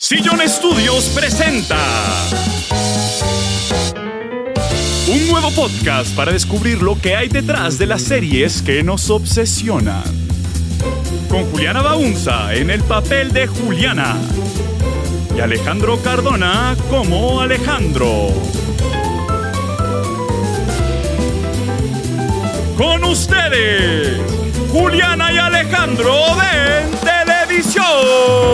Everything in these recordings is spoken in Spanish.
Sillón Estudios presenta un nuevo podcast para descubrir lo que hay detrás de las series que nos obsesionan. Con Juliana Baunza en el papel de Juliana y Alejandro Cardona como Alejandro. Con ustedes, Juliana y Alejandro de Televisión.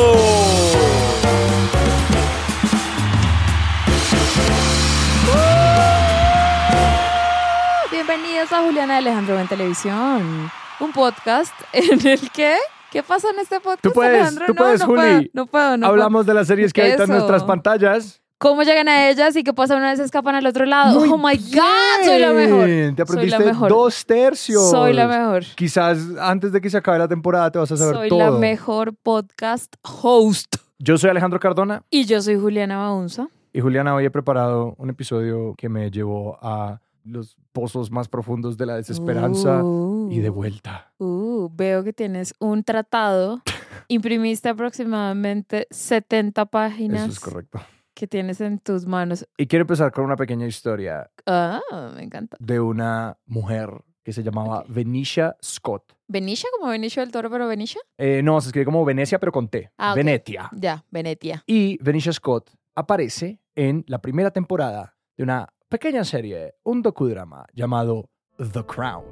Bienvenidos a Juliana Alejandro en Televisión, un podcast en el que... ¿Qué pasa en este podcast, Tú puedes, Alejandro? tú no, puedes, no Juli. puedo, no puedo, no Hablamos de las series que habitan nuestras pantallas. puedo. ¿Cómo llegan a ellas y qué pasa una vez escapan al otro lado? Muy ¡Oh, my God! Soy la mejor. bien. Te Soy la aprendiste mejor. dos tercios. Soy la mejor. Quizás antes de que se acabe la temporada te vas a saber Soy todo. la mejor podcast host. Yo soy Alejandro Cardona Y yo soy Juliana Baunza. y Juliana hoy he preparado un episodio que me llevó a los pozos más profundos de la desesperanza Uh, y de vuelta. uh, veo que tienes un tratado. Imprimiste aproximadamente 70 páginas Eso es correcto. que tienes en tus manos. Y quiero empezar con una pequeña historia Ah, me encanta. de una mujer que se llamaba Ok. Venetia Scott. ¿Benicia como Benicio del Toro, pero Benicia? Eh, no, se escribe como Venecia, pero con T. Ah. Venetia. Ya, Venetia. Y Venetia Scott aparece en la primera temporada de una pequeña serie, un docudrama llamado The Crown.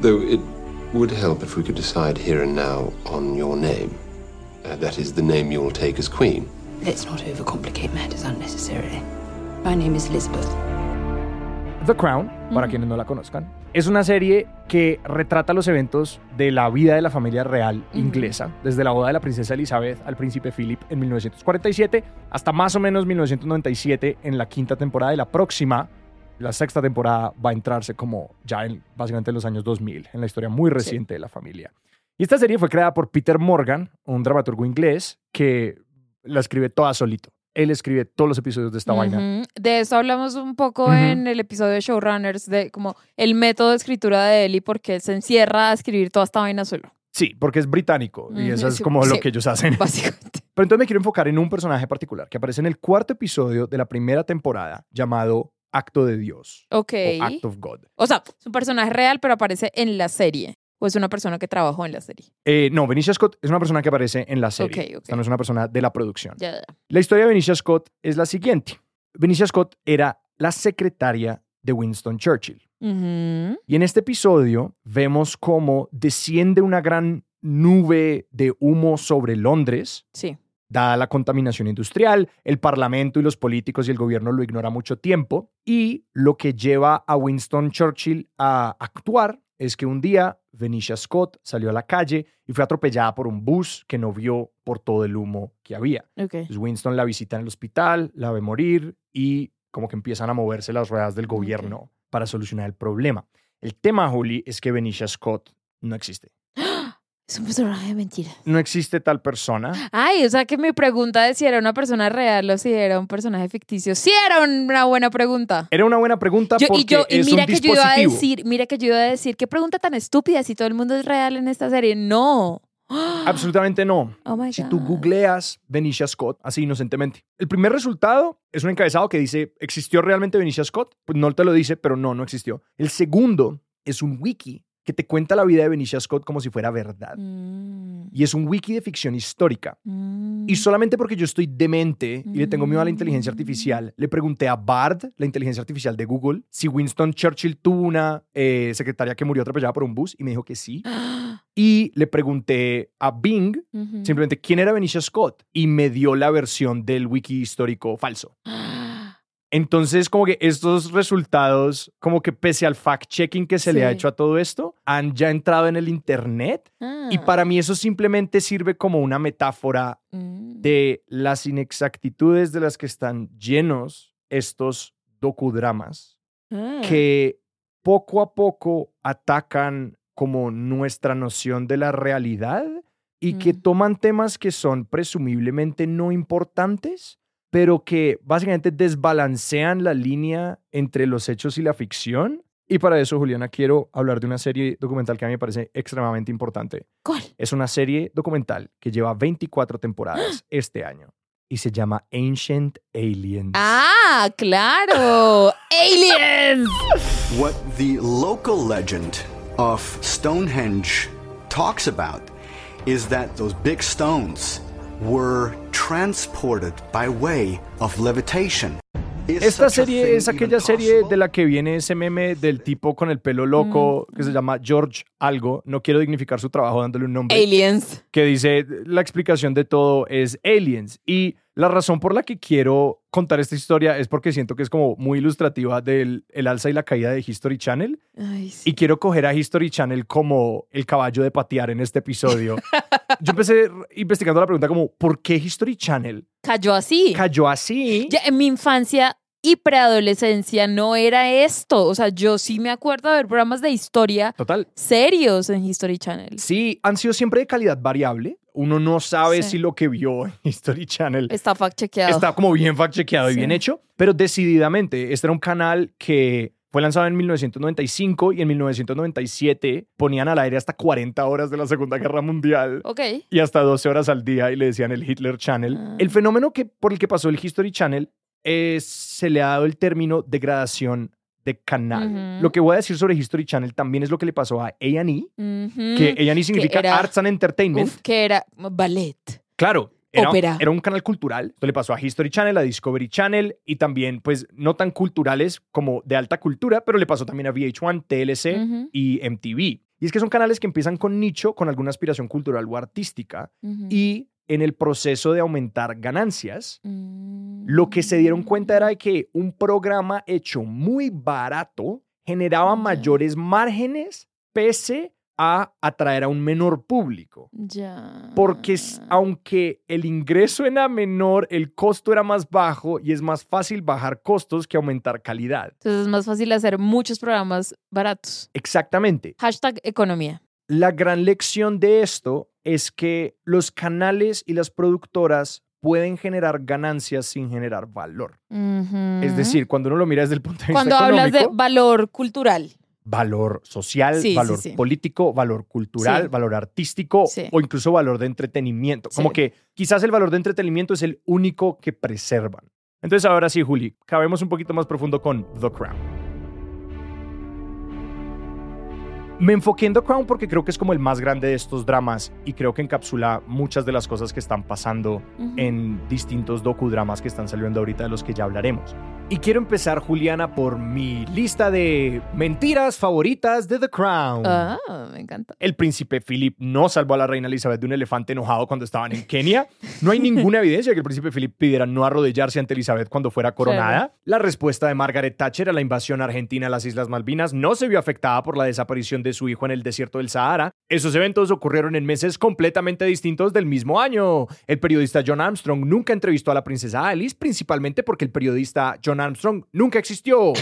Though it would help if we could decide here and now on your name. Uh, that is, the name you will take as queen. Let's not overcomplicate matters unnecessarily. My name is Elizabeth. The Crown, para Ujú. quienes no la conozcan, es una serie que retrata los eventos de la vida de la familia real inglesa, desde la boda de la princesa Elizabeth al príncipe Philip en 1947 hasta más o menos 1997 en la quinta temporada y la próxima, la sexta temporada, va a entrarse como ya en básicamente en los años 2000, en la historia muy reciente de la familia. Y esta serie fue creada por Peter Morgan, un dramaturgo inglés que la escribe toda solito. Él escribe todos los episodios de esta vaina. De eso hablamos un poco en el episodio de Showrunners, de como el método de escritura de él y por qué se encierra a escribir toda esta vaina solo, Sí, porque es británico y eso es sí, como lo que ellos hacen. básicamente. Pero entonces me quiero enfocar en un personaje particular que aparece en el cuarto episodio de la primera temporada llamado Acto de Dios Ok. o Act of God. O sea, es un personaje real, pero aparece en la serie. O es una persona que trabajó en la serie. Eh, no, Benicia Scott es una persona que aparece en la serie. Ok, ok. O sea, no es una persona de la producción. Ya, ya. La historia de Benicia Scott es la siguiente. Benicia Scott era la secretaria de Winston Churchill. Y en este episodio vemos cómo desciende una gran nube de humo sobre Londres Sí. Dada la contaminación industrial, el Parlamento y los políticos y el gobierno lo ignora mucho tiempo y lo que lleva a Winston Churchill a actuar es que un día Venetia Scott salió a la calle y fue atropellada por un bus que no vio por todo el humo que había. Winston la visita en el hospital, la ve morir y como que empiezan a moverse las ruedas del gobierno para solucionar el problema. El tema, Julie, es que Venetia Scott no existe. Es un personaje de mentira. No existe tal persona. Ay, o sea que mi pregunta de si era una persona real o si era un personaje ficticio, sí era una buena pregunta. Era una buena pregunta Yo- porque y yo, y es mira un que yo iba a dispositivo. decir, mira que yo iba a decir, qué pregunta tan estúpida si todo el mundo es real en esta serie. No. Absolutamente no. Oh my Si God. tú googleas Benicia Scott, así inocentemente, el primer resultado es un encabezado que dice, ¿existió realmente Benicia Scott? Pues no te lo dice, pero no, no existió. El segundo es un wiki que te cuenta la vida de Benicia Scott como si fuera verdad. Mm, Y es un wiki de ficción histórica. mm. Y solamente porque yo estoy demente y le tengo miedo a la inteligencia Mm. artificial, le pregunté a Bard, la inteligencia artificial de Google, si Winston Churchill tuvo una eh, secretaria que murió atropellada por un bus y me dijo que sí. Y le pregunté a Bing simplemente quién era Benicia Scott y me dio la versión del wiki histórico falso. Entonces, como que estos resultados, como que pese al fact-checking que se le ha hecho a todo esto, han ya entrado en el Internet. Y Ah. para mí eso simplemente sirve como una metáfora Mm. de las inexactitudes de las que están llenos estos docudramas, Ah. que poco a poco atacan como nuestra noción de la realidad y que Mm. toman temas que son presumiblemente no importantes, pero que básicamente desbalancean la línea entre los hechos y la ficción Y para eso, Juliana, quiero hablar de una serie documental que a mí me parece extremadamente importante. ¿Cuál? Es una serie documental que lleva 24 temporadas este año y se llama Ancient Aliens. Ah, claro. Aliens. What the local legend of Stonehenge talks about is that those big stones were transported by way of levitation. Esta serie es aquella serie de la que viene ese meme del tipo con el pelo loco que se llama George algo. No quiero dignificar su trabajo dándole un nombre. Aliens. que dice la explicación de todo es aliens. Y la razón por la que quiero contar esta historia es porque siento que es como muy ilustrativa del el alza y la caída de History Channel. Ay, sí. Y quiero coger a History Channel como el caballo de patear en este episodio. Yo empecé investigando la pregunta como, ¿por qué History Channel Cayó así. cayó así? Ya en mi infancia y preadolescencia no era esto. O sea, yo sí me acuerdo de ver programas de historia Total. serios en History Channel. Sí, han sido siempre de calidad variable. Uno no sabe Sí. si lo que vio en History Channel Está fact chequeado. Está como bien fact chequeado y bien hecho, pero decididamente, este era un canal que fue lanzado en 1995 y en 1997 ponían al aire hasta 40 horas de la Segunda Guerra Mundial Ok. y hasta 12 horas al día y le decían el Hitler Channel. Ah. El fenómeno que, por el que pasó el History Channel es, se le ha dado el término degradación de canal. Lo que voy a decir sobre History Channel también es lo que le pasó a A&E, que A&E significa era- Arts and Entertainment. Uf, que era ballet. Claro. Era, Ópera. era un canal cultural. Esto le pasó a History Channel, a Discovery Channel y también, pues, no tan culturales como de alta cultura, pero le pasó también a VH1, TLC y MTV. Y es que son canales que empiezan con nicho, con alguna aspiración cultural o artística y en el proceso de aumentar ganancias, Mm. lo que se dieron cuenta era de que un programa hecho muy barato generaba mayores márgenes pese a atraer a un menor público. Ya. Porque aunque el ingreso era menor, el costo era más bajo y es más fácil bajar costos que aumentar calidad. Entonces es más fácil hacer muchos programas baratos. Exactamente. Hashtag economía. La gran lección de esto es que los canales y las productoras pueden generar ganancias sin generar valor. Es decir, cuando uno lo mira desde el punto de vista cuando hablas de económico, valor cultural. valor social, Sí, valor sí. político, valor cultural, valor artístico o incluso valor de entretenimiento. Como que quizás el valor de entretenimiento es el único que preservan. Entonces ahora sí, Juli, cabemos un poquito más profundo con The Crown. Me enfoqué en The Crown porque creo que es como el más grande de estos dramas y creo que encapsula muchas de las cosas que están pasando en distintos docudramas que están saliendo ahorita de los que ya hablaremos. Y quiero empezar, Juliana, por mi lista de mentiras favoritas de The Crown. Ah, me encanta. El príncipe Philip no salvó a la reina Elizabeth de un elefante enojado cuando estaban en Kenia. No hay ninguna evidencia de que el príncipe Philip pidiera no arrodillarse ante Elizabeth cuando fuera coronada. La respuesta de Margaret Thatcher a la invasión argentina a las Islas Malvinas no se vio afectada por la desaparición de su hijo en el desierto del Sahara. Esos eventos ocurrieron en meses completamente distintos del mismo año. El periodista John Armstrong nunca entrevistó a la princesa Alice, principalmente porque el periodista John Armstrong nunca existió.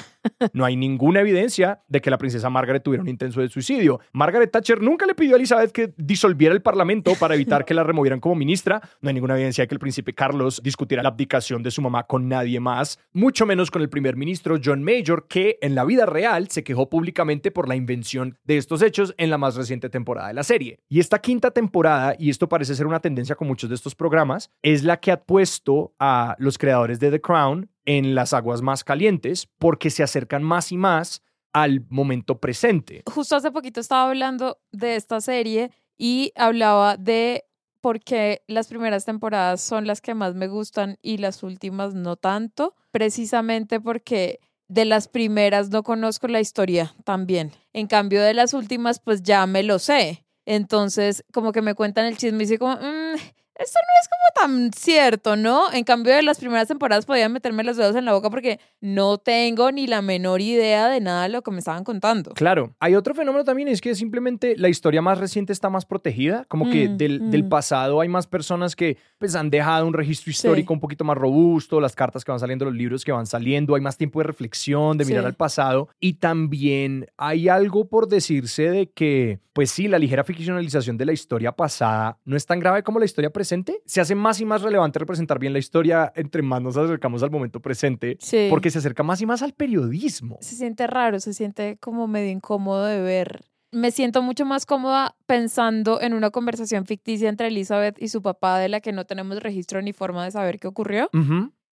No hay ninguna evidencia de que la princesa Margaret tuviera un intenso de suicidio. Margaret Thatcher nunca le pidió a Elizabeth que disolviera el parlamento para evitar que la removieran como ministra. No hay ninguna evidencia de que el príncipe Carlos discutiera la abdicación de su mamá con nadie más, mucho menos con el primer ministro John Major, que en la vida real se quejó públicamente por la invención de estos hechos en la más reciente temporada de la serie. Y esta quinta temporada, y esto parece ser una tendencia con muchos de estos programas, es la que ha puesto a los creadores de The Crown en las aguas más calientes porque se acercan más y más al momento presente. Justo hace poquito estaba hablando de esta serie y hablaba de por qué las primeras temporadas son las que más me gustan y las últimas no tanto, precisamente porque de las primeras no conozco la historia también. En cambio de las últimas pues ya me lo sé. Entonces como que me cuentan el chisme y dice como, "Mm, esto no es como tan cierto, ¿no? En cambio de las primeras temporadas podía meterme los dedos en la boca porque no tengo ni la menor idea de nada de lo que me estaban contando. Claro, hay otro fenómeno también, es que simplemente la historia más reciente está más protegida, como que Mm, del, del mm. pasado hay más personas que pues han dejado un registro histórico un poquito más robusto, las cartas que van saliendo, los libros que van saliendo, hay más tiempo de reflexión, de mirar Sí. al pasado y también hay algo por decirse de que, pues sí, la ligera ficcionalización de la historia pasada no es tan grave como la historia presente presente, se hace más y más relevante representar bien la historia entre más nos acercamos al momento presente, Sí. porque se acerca más y más al periodismo. se siente raro, se siente como medio incómodo de ver. Me siento mucho más cómoda pensando en una conversación ficticia entre Elizabeth y su papá de la que no tenemos registro ni forma de saber qué ocurrió.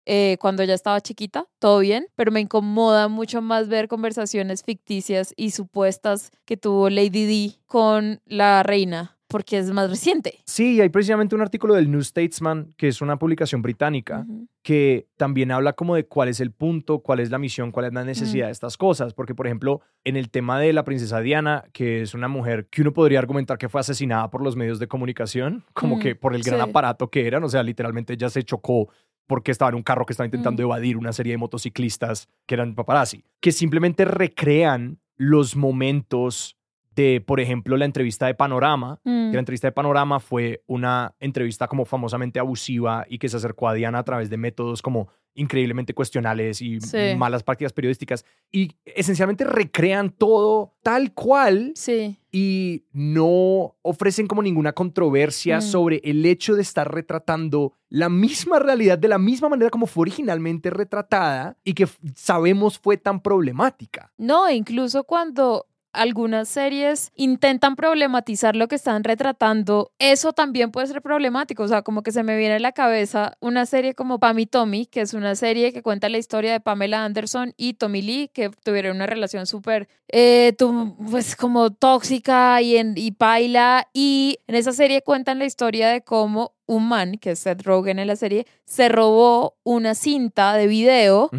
Eh, cuando ella estaba chiquita, todo bien, pero me incomoda mucho más ver conversaciones ficticias y supuestas que tuvo Lady D con la reina, porque es más reciente. Sí, hay precisamente un artículo del New Statesman, que es una publicación británica, que también habla como de cuál es el punto, cuál es la misión, cuál es la necesidad de estas cosas. Porque, por ejemplo, en el tema de la princesa Diana, que es una mujer que uno podría argumentar que fue asesinada por los medios de comunicación, como Mm, que por el gran sí. aparato que eran, o sea, literalmente ella se chocó porque estaba en un carro que estaba intentando Mm. evadir una serie de motociclistas que eran paparazzi, que simplemente recrean los momentos de, por ejemplo, la entrevista de Panorama, Mm. que la entrevista de Panorama fue una entrevista como famosamente abusiva y que se acercó a Diana a través de métodos como increíblemente cuestionables y Sí. malas prácticas periodísticas y esencialmente recrean todo tal cual Sí, y no ofrecen como ninguna controversia Mm. sobre el hecho de estar retratando la misma realidad de la misma manera como fue originalmente retratada y que sabemos fue tan problemática. no, incluso cuando algunas series intentan problematizar lo que están retratando, eso también puede ser problemático. O sea, como que se me viene a la cabeza una serie como Pam y Tommy, que es una serie que cuenta la historia de Pamela Anderson y Tommy Lee, que tuvieron una relación súper, eh, pues como tóxica y, en, y paila. Y en esa serie cuentan la historia de cómo un man, que es Seth Rogen en la serie, se robó una cinta de video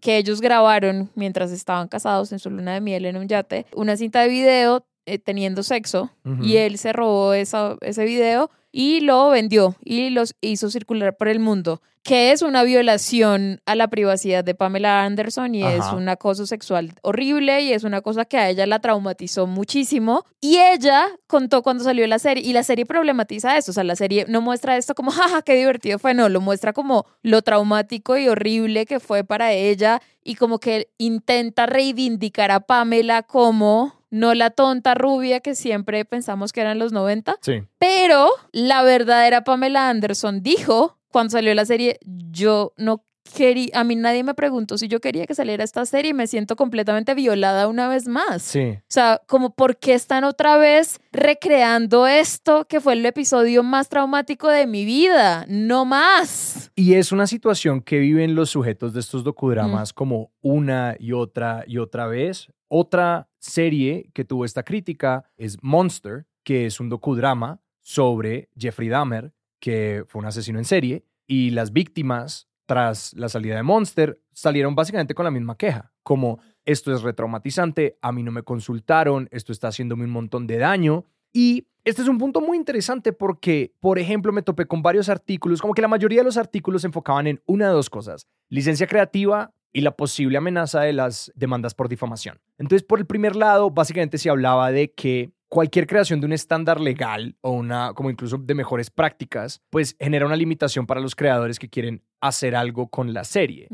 que ellos grabaron mientras estaban casados en su luna de miel en un yate, una cinta de video eh, teniendo sexo y él se robó esa- ese video y lo vendió y los hizo circular por el mundo, que es una violación a la privacidad de Pamela Anderson y es un acoso sexual horrible y es una cosa que a ella la traumatizó muchísimo. Y ella contó cuando salió la serie y la serie problematiza eso, o sea, la serie no muestra esto como jaja, qué divertido fue, no, lo muestra como lo traumático y horrible que fue para ella y como que intenta reivindicar a Pamela como no la tonta rubia que siempre pensamos que eran los 90, Sí. pero la verdadera Pamela Anderson dijo cuando salió la serie, yo no quería, a mí nadie me preguntó si yo quería que saliera esta serie y me siento completamente violada una vez más. Sí. O sea, como por qué están otra vez recreando esto que fue el episodio más traumático de mi vida, no más. Y es una situación que viven los sujetos de estos Mm. docudramas como una y otra y otra vez. Otra serie que tuvo esta crítica es Monster, que es un docudrama sobre Jeffrey Dahmer, que fue un asesino en serie, y las víctimas, tras la salida de Monster, salieron básicamente con la misma queja, como esto es retraumatizante, a mí no me consultaron, esto está haciéndome un montón de daño. Y este es un punto muy interesante porque, por ejemplo, me topé con varios artículos, como que la mayoría de los artículos se enfocaban en una de dos cosas, licencia creativa y la posible amenaza de las demandas por difamación. Entonces, por el primer lado, básicamente se hablaba de que cualquier creación de un estándar legal o una, como incluso de mejores prácticas, pues genera una limitación para los creadores que quieren hacer algo con la serie.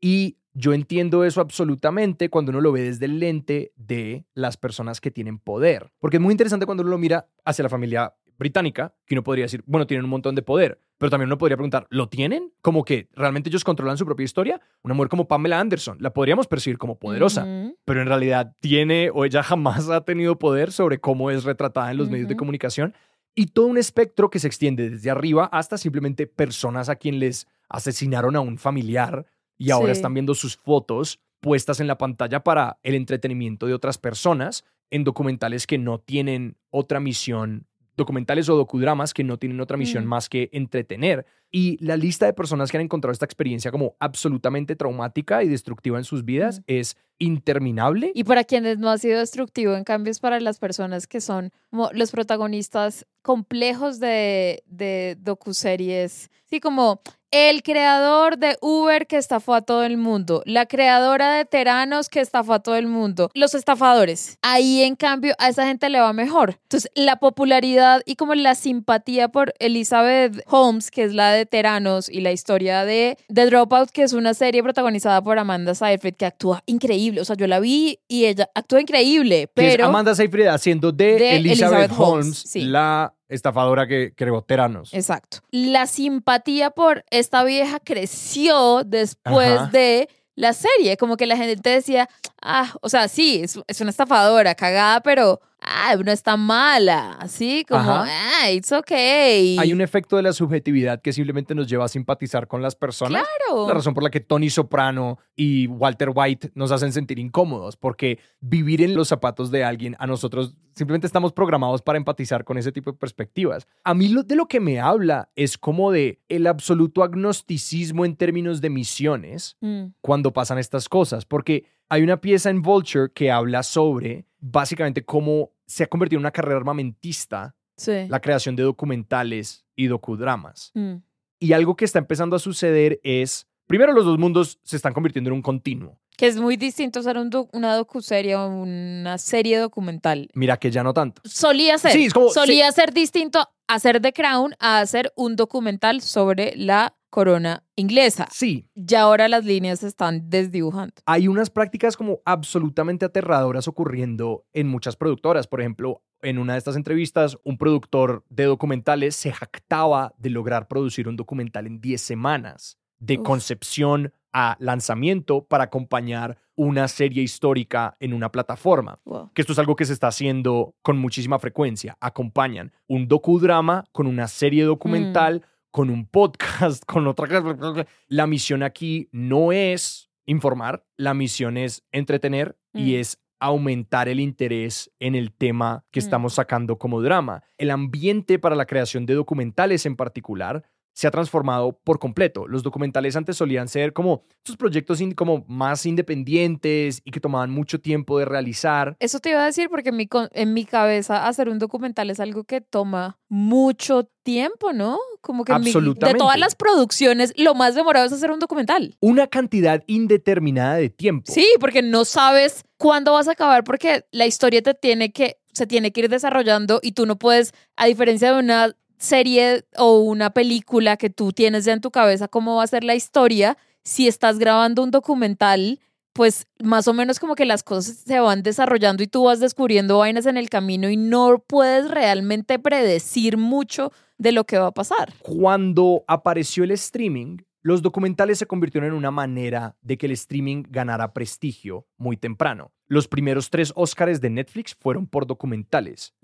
Y yo entiendo eso absolutamente cuando uno lo ve desde el lente de las personas que tienen poder. Porque es muy interesante cuando uno lo mira hacia la familia británica, que uno podría decir, bueno, tienen un montón de poder. Pero también uno podría preguntar, ¿lo tienen? Como que realmente ellos controlan su propia historia. Una mujer como Pamela Anderson, la podríamos percibir como poderosa, pero en realidad tiene o ella jamás ha tenido poder sobre cómo es retratada en los medios de comunicación. Y todo un espectro que se extiende desde arriba hasta simplemente personas a quien les asesinaron a un familiar y ahora Sí. están viendo sus fotos puestas en la pantalla para el entretenimiento de otras personas en documentales que no tienen otra misión, documentales o docudramas que no tienen otra misión Mm. más que entretener. Y la lista de personas que han encontrado esta experiencia como absolutamente traumática y destructiva en sus vidas es interminable. Y para quienes no ha sido destructivo, en cambio, es para las personas que son como los protagonistas complejos de, de docuseries. Sí, como el creador de Uber que estafó a todo el mundo, la creadora de Teranos que estafó a todo el mundo, los estafadores. Ahí, en cambio, a esa gente le va mejor. Entonces, la popularidad y como la simpatía por Elizabeth Holmes, que es la de Teranos, y la historia de The Dropout, que es una serie protagonizada por Amanda Seyfried, que actúa increíble. O sea, yo la vi y ella actúa increíble, que es pero... Amanda Seyfried haciendo de, de Elizabeth, Elizabeth Holmes, Holmes, sí. la estafadora que creó Teranos. Exacto. La simpatía por esta vieja creció después Ajá. de la serie. Como que la gente decía, ah, o sea, sí, es, es una estafadora, cagada, pero ah, no está mala. Así como, Ajá. ah, it's okay. Hay un efecto de la subjetividad que simplemente nos lleva a simpatizar con las personas. Claro. La razón por la que Tony Soprano y Walter White nos hacen sentir incómodos, porque vivir en los zapatos de alguien, a nosotros simplemente estamos programados para empatizar con ese tipo de perspectivas. A mí lo, de lo que me habla es como de el absoluto agnosticismo en términos de misiones Mm, cuando pasan estas cosas, porque hay una pieza en Vulture que habla sobre básicamente cómo se ha convertido en una carrera armamentista sí. la creación de documentales y docudramas. Mm, Y algo que está empezando a suceder es, primero los dos mundos se están convirtiendo en un continuo. Que es muy distinto ser un doc- una docuserie o una serie documental. Mira que ya no tanto. Solía ser. Sí, es como- solía ser distinto hacer The Crown a hacer un documental sobre la corona inglesa. Sí, Ya ahora las líneas se están desdibujando. hay unas prácticas como absolutamente aterradoras ocurriendo en muchas productoras. Por ejemplo, en una de estas entrevistas, un productor de documentales se jactaba de lograr producir un documental en 10 semanas, de Uf. concepción a lanzamiento para acompañar una serie histórica en una plataforma. Wow. que esto es algo que se está haciendo con muchísima frecuencia. Acompañan un docudrama con una serie documental, con un podcast, con otra cosa. La misión aquí no es informar, la misión es entretener y Mm. es aumentar el interés en el tema que Mm. estamos sacando como drama. El ambiente para la creación de documentales en particular se ha transformado por completo. Los documentales antes solían ser como estos proyectos in- como más independientes y que tomaban mucho tiempo de realizar. Eso te iba a decir porque en mi, en mi cabeza hacer un documental es algo que toma mucho tiempo, ¿no? Como que mi- de todas las producciones, lo más demorado es hacer un documental. Una cantidad indeterminada de tiempo. Sí, porque no sabes cuándo vas a acabar porque la historia te tiene que, se tiene que ir desarrollando y tú no puedes, a diferencia de una serie o una película que tú tienes ya en tu cabeza cómo va a ser la historia, si estás grabando un documental, pues más o menos como que las cosas se van desarrollando y tú vas descubriendo vainas en el camino y no puedes realmente predecir mucho de lo que va a pasar. Cuando apareció el streaming, los documentales se convirtieron en una manera de que el streaming ganara prestigio muy temprano. Los primeros tres Óscares de Netflix fueron por documentales.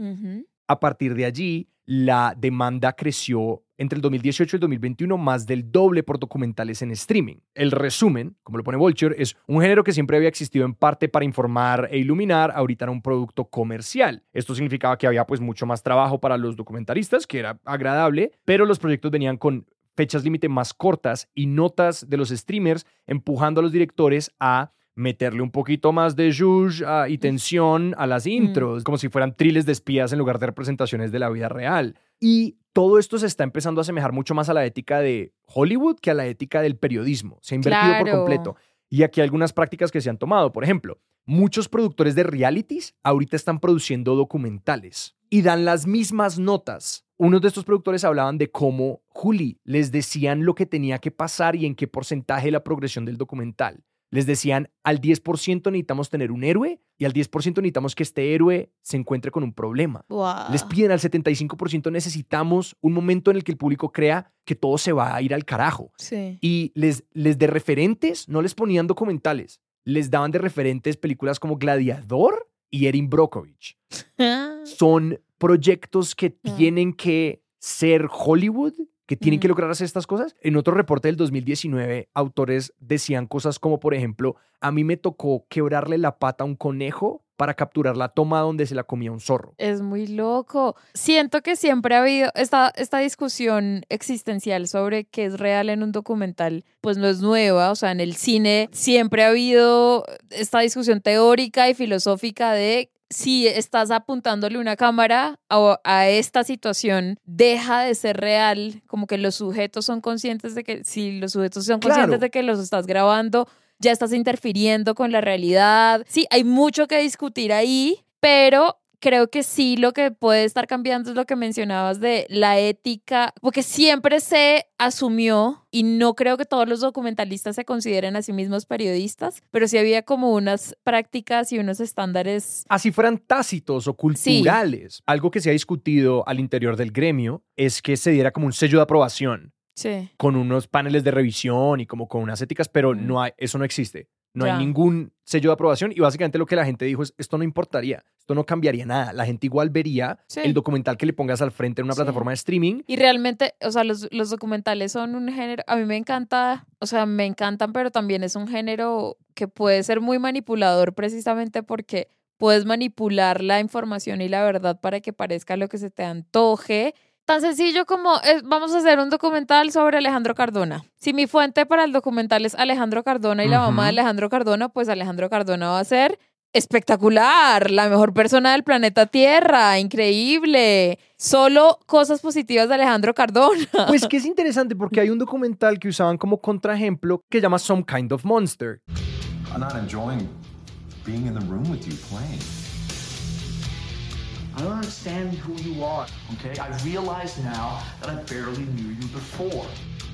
A partir de allí, la demanda creció entre el 2018 y el 2021 más del doble por documentales en streaming. El resumen, como lo pone Vulture, es un género que siempre había existido en parte para informar e iluminar, ahorita era un producto comercial. Esto significaba que había pues mucho más trabajo para los documentalistas, que era agradable, pero los proyectos venían con fechas límite más cortas y notas de los streamers empujando a los directores a meterle un poquito más de zhuzh ah, y tensión a las intros, como si fueran triles de espías en lugar de representaciones de la vida real. Y todo esto se está empezando a asemejar mucho más a la ética de Hollywood que a la ética del periodismo. Se ha invertido por completo. Y aquí hay algunas prácticas que se han tomado. Por ejemplo, muchos productores de realities ahorita están produciendo documentales y dan las mismas notas. Unos de estos productores hablaban de cómo, Juli, les decían lo que tenía que pasar y en qué porcentaje la progresión del documental. Les decían, al 10% necesitamos tener un héroe y al 10% necesitamos que este héroe se encuentre con un problema. Wow. Les piden al 75% necesitamos un momento en el que el público crea que todo se va a ir al carajo. Sí. Y les, les de referentes no les ponían documentales, les daban de referentes películas como Gladiador y Erin Brockovich. Son proyectos que Ah. tienen que ser Hollywood, que tienen que Ujú. lograr hacer estas cosas. En otro reporte del 2019, autores decían cosas como, por ejemplo, a mí me tocó quebrarle la pata a un conejo para capturar la toma donde se la comía un zorro. Es muy loco. Siento que siempre ha habido esta, esta discusión existencial sobre qué es real en un documental, pues no es nueva. O sea, en el cine siempre ha habido esta discusión teórica y filosófica de si estás apuntándole una cámara a, a esta situación, deja de ser real, como que los sujetos son conscientes de que, si los sujetos son conscientes Claro. de que los estás grabando, ya estás interfiriendo con la realidad. Sí, hay mucho que discutir ahí, pero creo que sí lo que puede estar cambiando es lo que mencionabas de la ética, porque siempre se asumió, y no creo que todos los documentalistas se consideren a sí mismos periodistas, pero sí había como unas prácticas y unos estándares. Así fueran tácitos o culturales. Algo que se ha discutido al interior del gremio es que se diera como un sello de aprobación Sí. con unos paneles de revisión y como con unas éticas, pero Mm. no hay, eso no existe. No Ya. hay ningún sello de aprobación y básicamente lo que la gente dijo es, esto no importaría, esto no cambiaría nada. La gente igual vería Sí. el documental que le pongas al frente en una Sí. plataforma de streaming. Y realmente, o sea, los, los documentales son un género, a mí me encanta, o sea, me encantan, pero también es un género que puede ser muy manipulador precisamente porque puedes manipular la información y la verdad para que parezca lo que se te antoje. Tan sencillo como eh, vamos a hacer un documental sobre Alejandro Cardona. Si mi fuente para el documental es Alejandro Cardona y la mamá de. Alejandro Cardona, pues Alejandro Cardona va a ser espectacular, la mejor persona del planeta Tierra, increíble. Solo cosas positivas de Alejandro Cardona. Pues que es interesante porque hay un documental que usaban como contraejemplo que se llama Some Kind of Monster. I'm not enjoying being in the room with you playing. I don't understand who you are, okay? I realize now that I barely knew you before.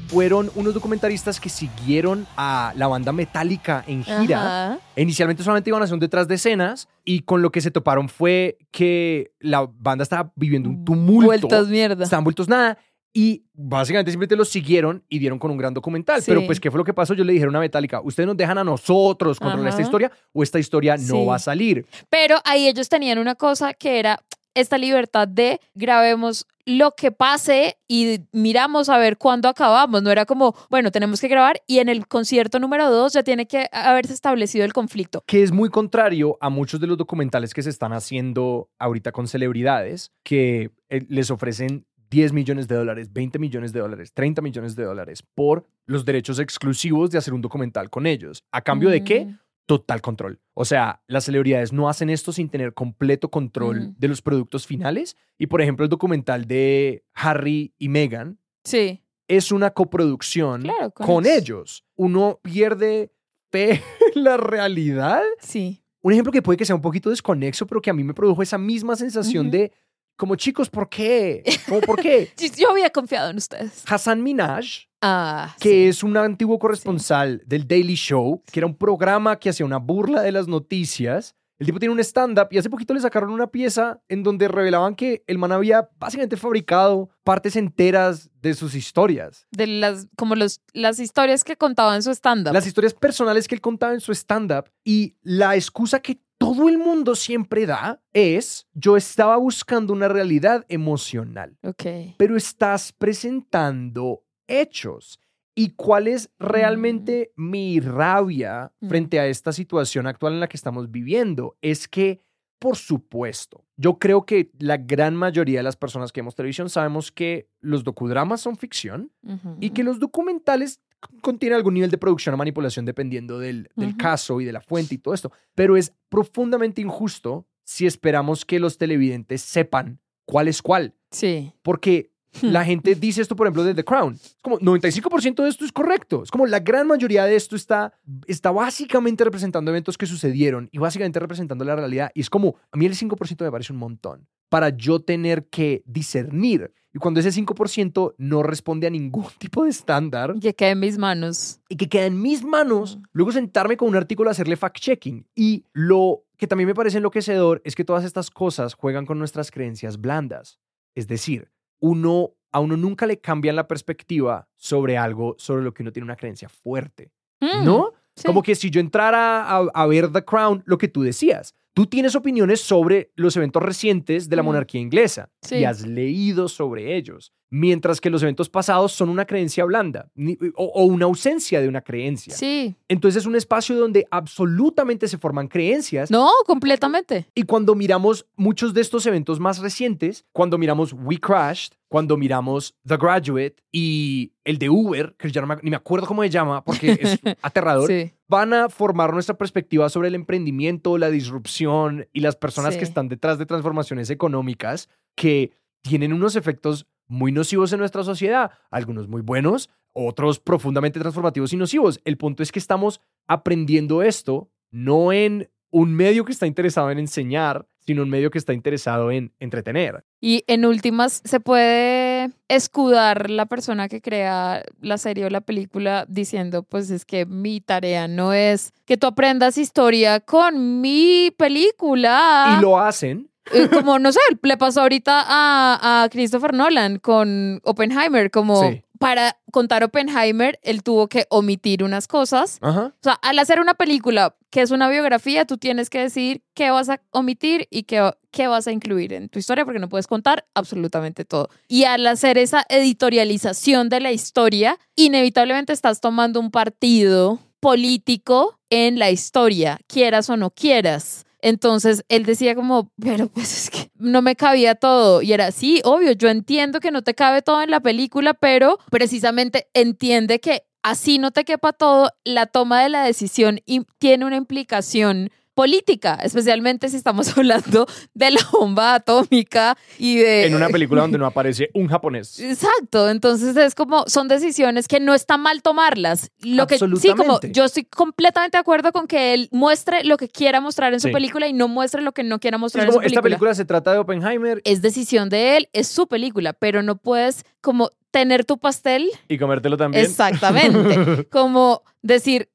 Fueron unos documentaristas que siguieron a la banda Metallica en gira. Ajá. Inicialmente solamente iban a hacer un detrás de escenas y con lo que se toparon fue que la banda estaba viviendo un tumulto. Vueltas mierda. Estaban vueltos nada. Y básicamente simplemente los siguieron y dieron con un gran documental. Sí. Pero pues, ¿qué fue lo que pasó? Yo le dijeron a Metallica, ¿ustedes nos dejan a nosotros controlar esta historia o esta historia no va a salir? Pero ahí ellos tenían una cosa que era esta libertad de grabemos lo que pase y miramos a ver cuándo acabamos. No era como, bueno, tenemos que grabar y en el concierto número dos ya tiene que haberse establecido el conflicto. que es muy contrario a muchos de los documentales que se están haciendo ahorita con celebridades, que eh, les ofrecen 10 millones de dólares, 20 millones de dólares, 30 millones de dólares por los derechos exclusivos de hacer un documental con ellos. ¿A cambio de qué? Mm. Total control. O sea, las celebridades no hacen esto sin tener completo control de los productos finales. Y por ejemplo, el documental de Harry y Meghan Sí, es una coproducción Claro, con con ellos. Uno pierde fe en la realidad sí. un ejemplo que puede que sea un poquito desconexo, pero que a mí me produjo esa misma sensación de, como chicos, ¿por qué? ¿Cómo por qué? Sí, Yo había confiado en ustedes. Hassan Minaj, Ah, que sí. es un antiguo corresponsal del Daily Show, que era un programa que hacía una burla de las noticias. El tipo tiene un stand-up y hace poquito le sacaron una pieza en donde revelaban que el man había básicamente fabricado partes enteras de sus historias. de las como los las historias que contaba en su stand-up. Las historias personales que él contaba en su stand-up y la excusa que todo el mundo siempre da es, yo estaba buscando una realidad emocional, Ok. pero estás presentando hechos. ¿Y cuál es realmente mi rabia Mm. frente a esta situación actual en la que estamos viviendo? Es que, por supuesto, yo creo que la gran mayoría de las personas que vemos televisión sabemos que los docudramas son ficción y que los documentales contienen algún nivel de producción o manipulación dependiendo del, caso y de la fuente y todo esto. Pero es profundamente injusto si esperamos que los televidentes sepan cuál es cuál. Sí. Porque Hmm. la gente dice esto, por ejemplo, de The Crown. Es como 95% de esto es correcto. Es como la gran mayoría de esto está, está básicamente representando eventos que sucedieron y básicamente representando la realidad. Y es como, a mí el 5% me parece un montón para yo tener que discernir. Y cuando ese 5% no responde a ningún tipo de estándar Que quede en mis manos. y que queda en mis manos, luego sentarme con un artículo a hacerle fact-checking. Y lo que también me parece enloquecedor es que todas estas cosas juegan con nuestras creencias blandas. Es decir, uno, a uno nunca le cambian la perspectiva sobre algo sobre lo que uno tiene una creencia fuerte. Mm, ¿No? sí. Como que si yo entrara a, a ver The Crown, lo que tú decías, tú tienes opiniones sobre los eventos recientes de la monarquía inglesa y has leído sobre ellos, mientras que los eventos pasados son una creencia blanda ni- o, o una ausencia de una creencia. Sí. Entonces es un espacio donde absolutamente se forman creencias No, completamente. y cuando miramos muchos de estos eventos más recientes, cuando miramos We Crashed, cuando miramos The Graduate y el de Uber, que ya no me, ni me acuerdo cómo se llama porque es aterrador, Sí. Van a formar nuestra perspectiva sobre el emprendimiento, la disrupción y las personas que están detrás de transformaciones económicas que tienen unos efectos muy nocivos en nuestra sociedad, algunos muy buenos, otros profundamente transformativos y nocivos. El punto es que estamos aprendiendo esto no en un medio que está interesado en enseñar, sino un medio que está interesado en entretener. Y en últimas, se puede escudar la persona que crea la serie o la película diciendo, pues es que mi tarea no es que tú aprendas historia con mi película. Y lo hacen. Eh, como, no sé, le pasó ahorita a, a Christopher Nolan con Oppenheimer, como Sí. Para contar Oppenheimer, él tuvo que omitir unas cosas. Ajá. O sea, al hacer una película que es una biografía, tú tienes que decidir qué vas a omitir y qué, qué vas a incluir en tu historia, porque no puedes contar absolutamente todo. Y al hacer esa editorialización de la historia, inevitablemente estás tomando un partido político en la historia, quieras o no quieras. Entonces él decía como, pero pues es que no me cabía todo. Y era, sí, obvio, yo entiendo que no te cabe todo en la película, pero precisamente entiende que así no te quepa todo, la toma de la decisión y tiene una implicación política, especialmente si estamos hablando de la bomba atómica y de... En una película donde no aparece un japonés. Exacto, entonces es como, son decisiones que no está mal tomarlas. Lo que sí, como yo estoy completamente de acuerdo con que él muestre lo que quiera mostrar en su Sí. película y no muestre lo que no quiera mostrar es en su como, esta película se trata de Oppenheimer Es decisión de él, es su película, pero no puedes como tener tu pastel y comértelo también. Exactamente. como decir,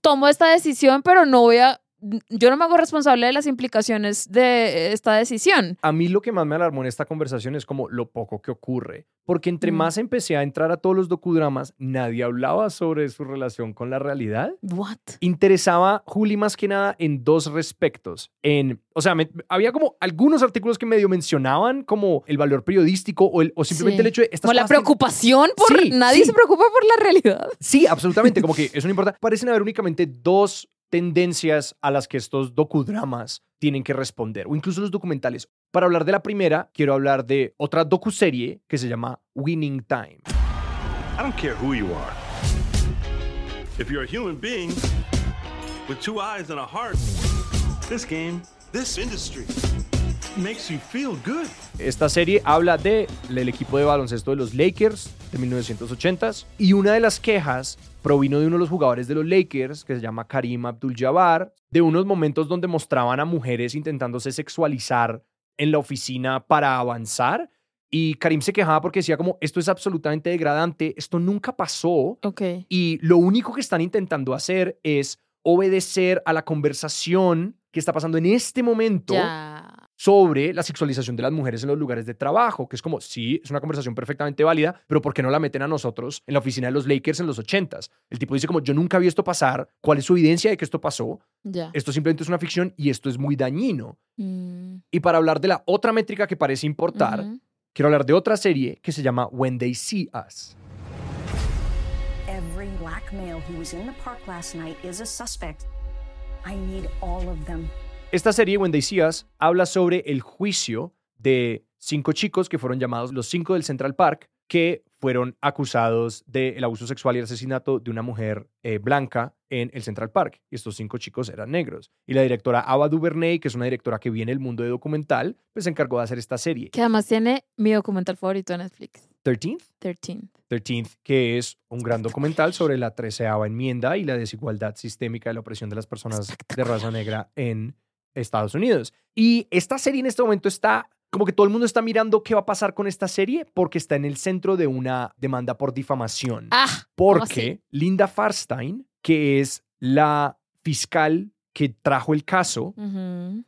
tomo esta decisión, pero no voy a, yo no me hago responsable de las implicaciones de esta decisión. A mí lo que más me alarmó en esta conversación es como lo poco que ocurre. Porque entre Mm. más empecé a entrar a todos los docudramas, nadie hablaba sobre su relación con la realidad. What? Interesaba Juli más que nada en dos respectos. En, o sea, me- había como algunos artículos que medio mencionaban como el valor periodístico o, el- o simplemente Sí. el hecho de estas Como la preocupación por Sí, nadie sí. se preocupa por la realidad. Sí, absolutamente, como que eso no importa. Parecen haber únicamente dos tendencias a las que estos docudramas tienen que responder, o incluso los documentales. Para hablar de la primera, quiero hablar de otra docuserie que se llama Winning Time. I don't care who you are. If you're a human being with two eyes and a heart, this game, this industry makes you feel good. Esta serie habla de el equipo de baloncesto de los Lakers de 1980s y una de las quejas provino de uno de los jugadores de los Lakers que se llama Karim Abdul-Jabbar, de unos momentos donde mostraban a mujeres intentándose sexualizar en la oficina para avanzar y Karim se quejaba porque decía como esto es absolutamente degradante, esto nunca pasó Ok. y lo único que están intentando hacer es obedecer a la conversación que está pasando en este momento Ya. Sobre la sexualización de las mujeres en los lugares de trabajo, que es como, sí, es una conversación perfectamente válida, pero ¿por qué no la meten a nosotros en la oficina de los Lakers en los 80s? El tipo dice como, yo nunca vi esto pasar, ¿cuál es su evidencia de que esto pasó? Esto simplemente es una ficción y esto es muy dañino. Mm, Y para hablar de la otra métrica que parece importar, quiero hablar de otra serie que se llama When They See Us. Every black male who was in the park last night is a suspect. I need all of them. Esta serie, When They See Us, habla sobre el juicio de cinco chicos que fueron llamados los cinco del Central Park, que fueron acusados del abuso sexual y el asesinato de una mujer eh, blanca en el Central Park. Y estos cinco chicos eran negros. Y la directora Ava DuVernay, que es una directora que viene del mundo de documental, pues se encargó de hacer esta serie. Que además tiene mi documental favorito de Netflix, 13th. 13. 13th, que es un gran documental sobre la treceava enmienda y la desigualdad sistémica de la opresión de las personas de raza negra en Estados Unidos. Y esta serie en este momento está, como que todo el mundo está mirando qué va a pasar con esta serie porque está en el centro de una demanda por difamación. Ah, ¿cómo porque Linda Farstein, que es la fiscal que trajo el caso,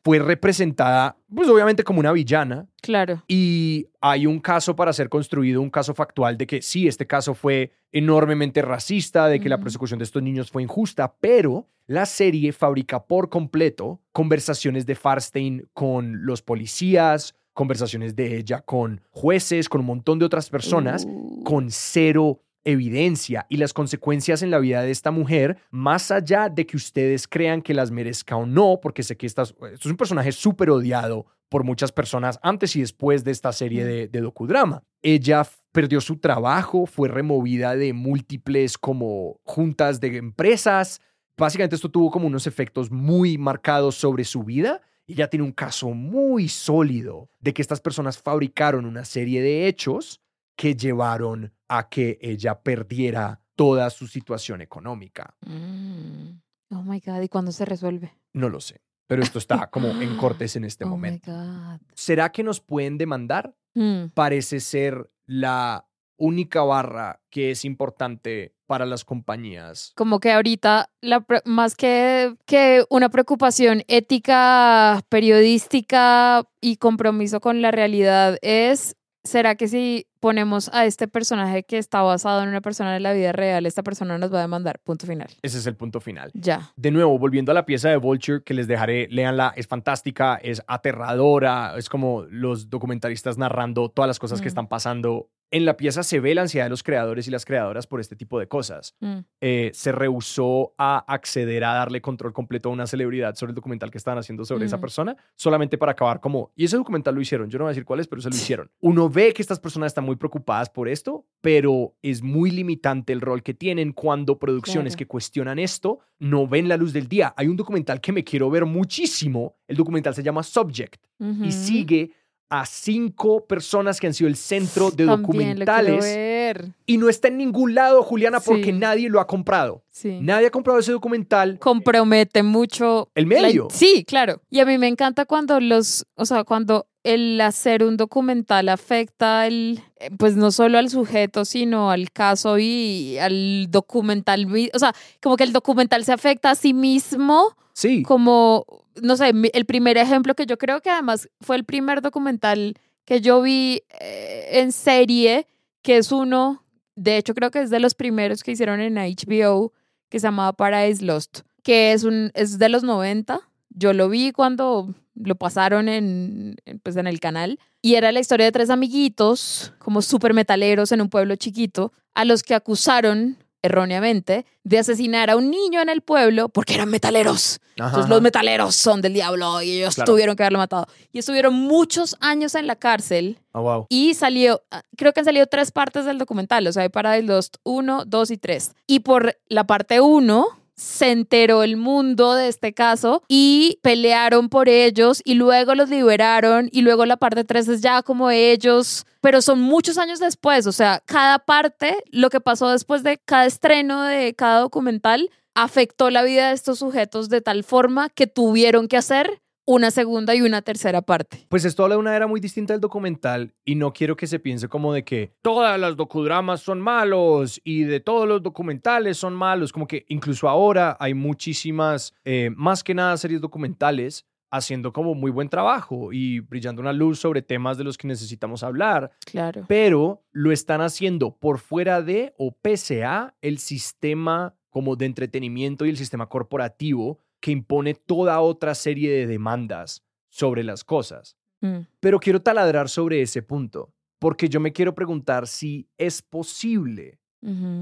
fue representada, pues obviamente como una villana, Claro. y hay un caso para ser construido, un caso factual de que sí, este caso fue enormemente racista, de que la persecución de estos niños fue injusta, pero la serie fabrica por completo conversaciones de Farstein con los policías, conversaciones de ella con jueces, con un montón de otras personas, Uh, con cero evidencia y las consecuencias en la vida de esta mujer, más allá de que ustedes crean que las merezca o no, porque sé que esta, esto es un personaje súper odiado por muchas personas antes y después de esta serie de, de docudrama. Ella perdió su trabajo, fue removida de múltiples como juntas de empresas. Básicamente esto tuvo como unos efectos muy marcados sobre su vida y ya tiene un caso muy sólido de que estas personas fabricaron una serie de hechos que llevaron a que ella perdiera toda su situación económica. mm. Oh my God, ¿y cuándo se resuelve? No lo sé. pero esto está como en cortes en este Oh my momento. God. ¿Será que nos pueden demandar? Hmm. Parece ser la única barra que es importante para las compañías. Como que ahorita, la más que, que una preocupación ética, periodística y compromiso con la realidad es, ¿será que si ponemos a este personaje que está basado en una persona de la vida real, esta persona nos va a demandar? Punto final. Ese es el punto final. Ya. De nuevo, volviendo a la pieza de Vulture que les dejaré, léanla, es fantástica, es aterradora, es como los documentalistas narrando todas las cosas que están pasando. En la pieza se ve la ansiedad de los creadores y las creadoras por este tipo de cosas. Mm. Eh, se rehusó a acceder a darle control completo a una celebridad sobre el documental que estaban haciendo sobre esa persona, solamente para acabar como, y ese documental lo hicieron, yo no voy a decir cuál es, pero se lo hicieron. Uno ve que estas personas están muy preocupadas por esto, pero es muy limitante el rol que tienen cuando producciones Claro. que cuestionan esto no ven la luz del día. Hay un documental que me quiero ver muchísimo, el documental se llama Subject y sigue a cinco personas que han sido el centro de También documentales ver. y no está en ningún lado, Juliana, porque nadie lo ha comprado. Sí. Nadie ha comprado ese documental. compromete mucho El la- medio. sí, claro. Y a mí me encanta cuando los, o sea, cuando el hacer un documental afecta el, eh, pues no solo al sujeto, sino al caso y al documental, o sea, como que el documental se afecta a sí mismo, Sí. como, no sé, el primer ejemplo que yo creo que además fue el primer documental que yo vi eh, en serie, que es uno, de hecho creo que es de los primeros que hicieron en HBO, que se llamaba Paradise Lost, que es, un, es de los 90. Yo lo vi cuando lo pasaron en, pues, en el canal. Y era la historia de tres amiguitos, como súper metaleros en un pueblo chiquito, a los que acusaron erróneamente de asesinar a un niño en el pueblo porque eran metaleros. Ajá, Entonces ajá. los metaleros son del diablo y ellos Claro. tuvieron que haberlo matado. Y estuvieron muchos años en la cárcel Ah, wow. y salió, ah, creo que han salido tres partes del documental, o sea, hay Paradise Lost 1, 2 y 3. Y por la parte 1 se enteró el mundo de este caso y pelearon por ellos y luego los liberaron y luego la parte 3 es ya como ellos, pero son muchos años después, o sea, cada parte, lo que pasó después de cada estreno de cada documental afectó la vida de estos sujetos de tal forma que tuvieron que hacer una segunda y una tercera parte. Pues esto habla de una era muy distinta del documental y no quiero que se piense como de que todas las docudramas son malos y de todos los documentales son malos. Como que incluso ahora hay muchísimas, eh, más que nada series documentales haciendo como muy buen trabajo y brillando una luz sobre temas de los que necesitamos hablar, Claro. pero lo están haciendo por fuera de o pese a el sistema como de entretenimiento y el sistema corporativo que impone toda otra serie de demandas sobre las cosas. Mm. Pero quiero taladrar sobre ese punto, porque yo me quiero preguntar si es posible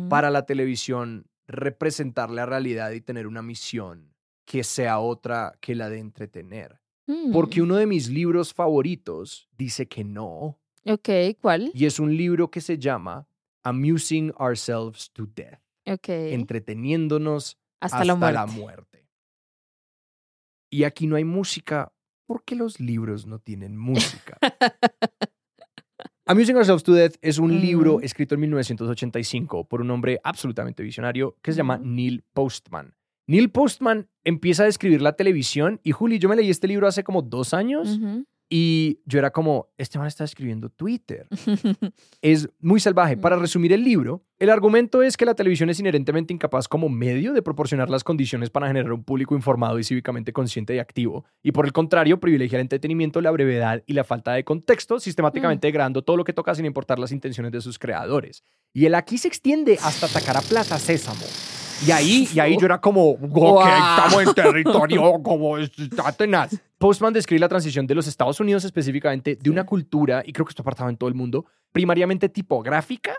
para la televisión representar la realidad y tener una misión que sea otra que la de entretener. Porque Mm. uno de mis libros favoritos dice que no, Ok, ¿cuál? y es un libro que se llama Amusing Ourselves to Death, Ok. entreteniéndonos Hasta, la muerte. la muerte. Y aquí no hay música porque los libros no tienen música. Amusing Ourselves to Death es un libro Ujú. escrito en 1985 por un hombre absolutamente visionario que se llama. Neil Postman. Neil Postman empieza a describir la televisión y Juli, yo me leí este libro hace como dos años. Y yo era como, este man está escribiendo Twitter. Es muy salvaje. Para resumir el libro, el argumento es que la televisión es inherentemente incapaz como medio de proporcionar las condiciones para generar un público informado y cívicamente consciente y activo. Y por el contrario, privilegia el entretenimiento, la brevedad y la falta de contexto, sistemáticamente degradando todo lo que toca sin importar las intenciones de sus creadores. Y el aquí se extiende hasta atacar a Plaza Sésamo. Y ahí, y ahí yo era como, ok, Guau. estamos en territorio como está tenaz. Postman describe la transición de los Estados Unidos específicamente de una cultura, y creo que esto apartado en todo el mundo, primariamente tipográfica,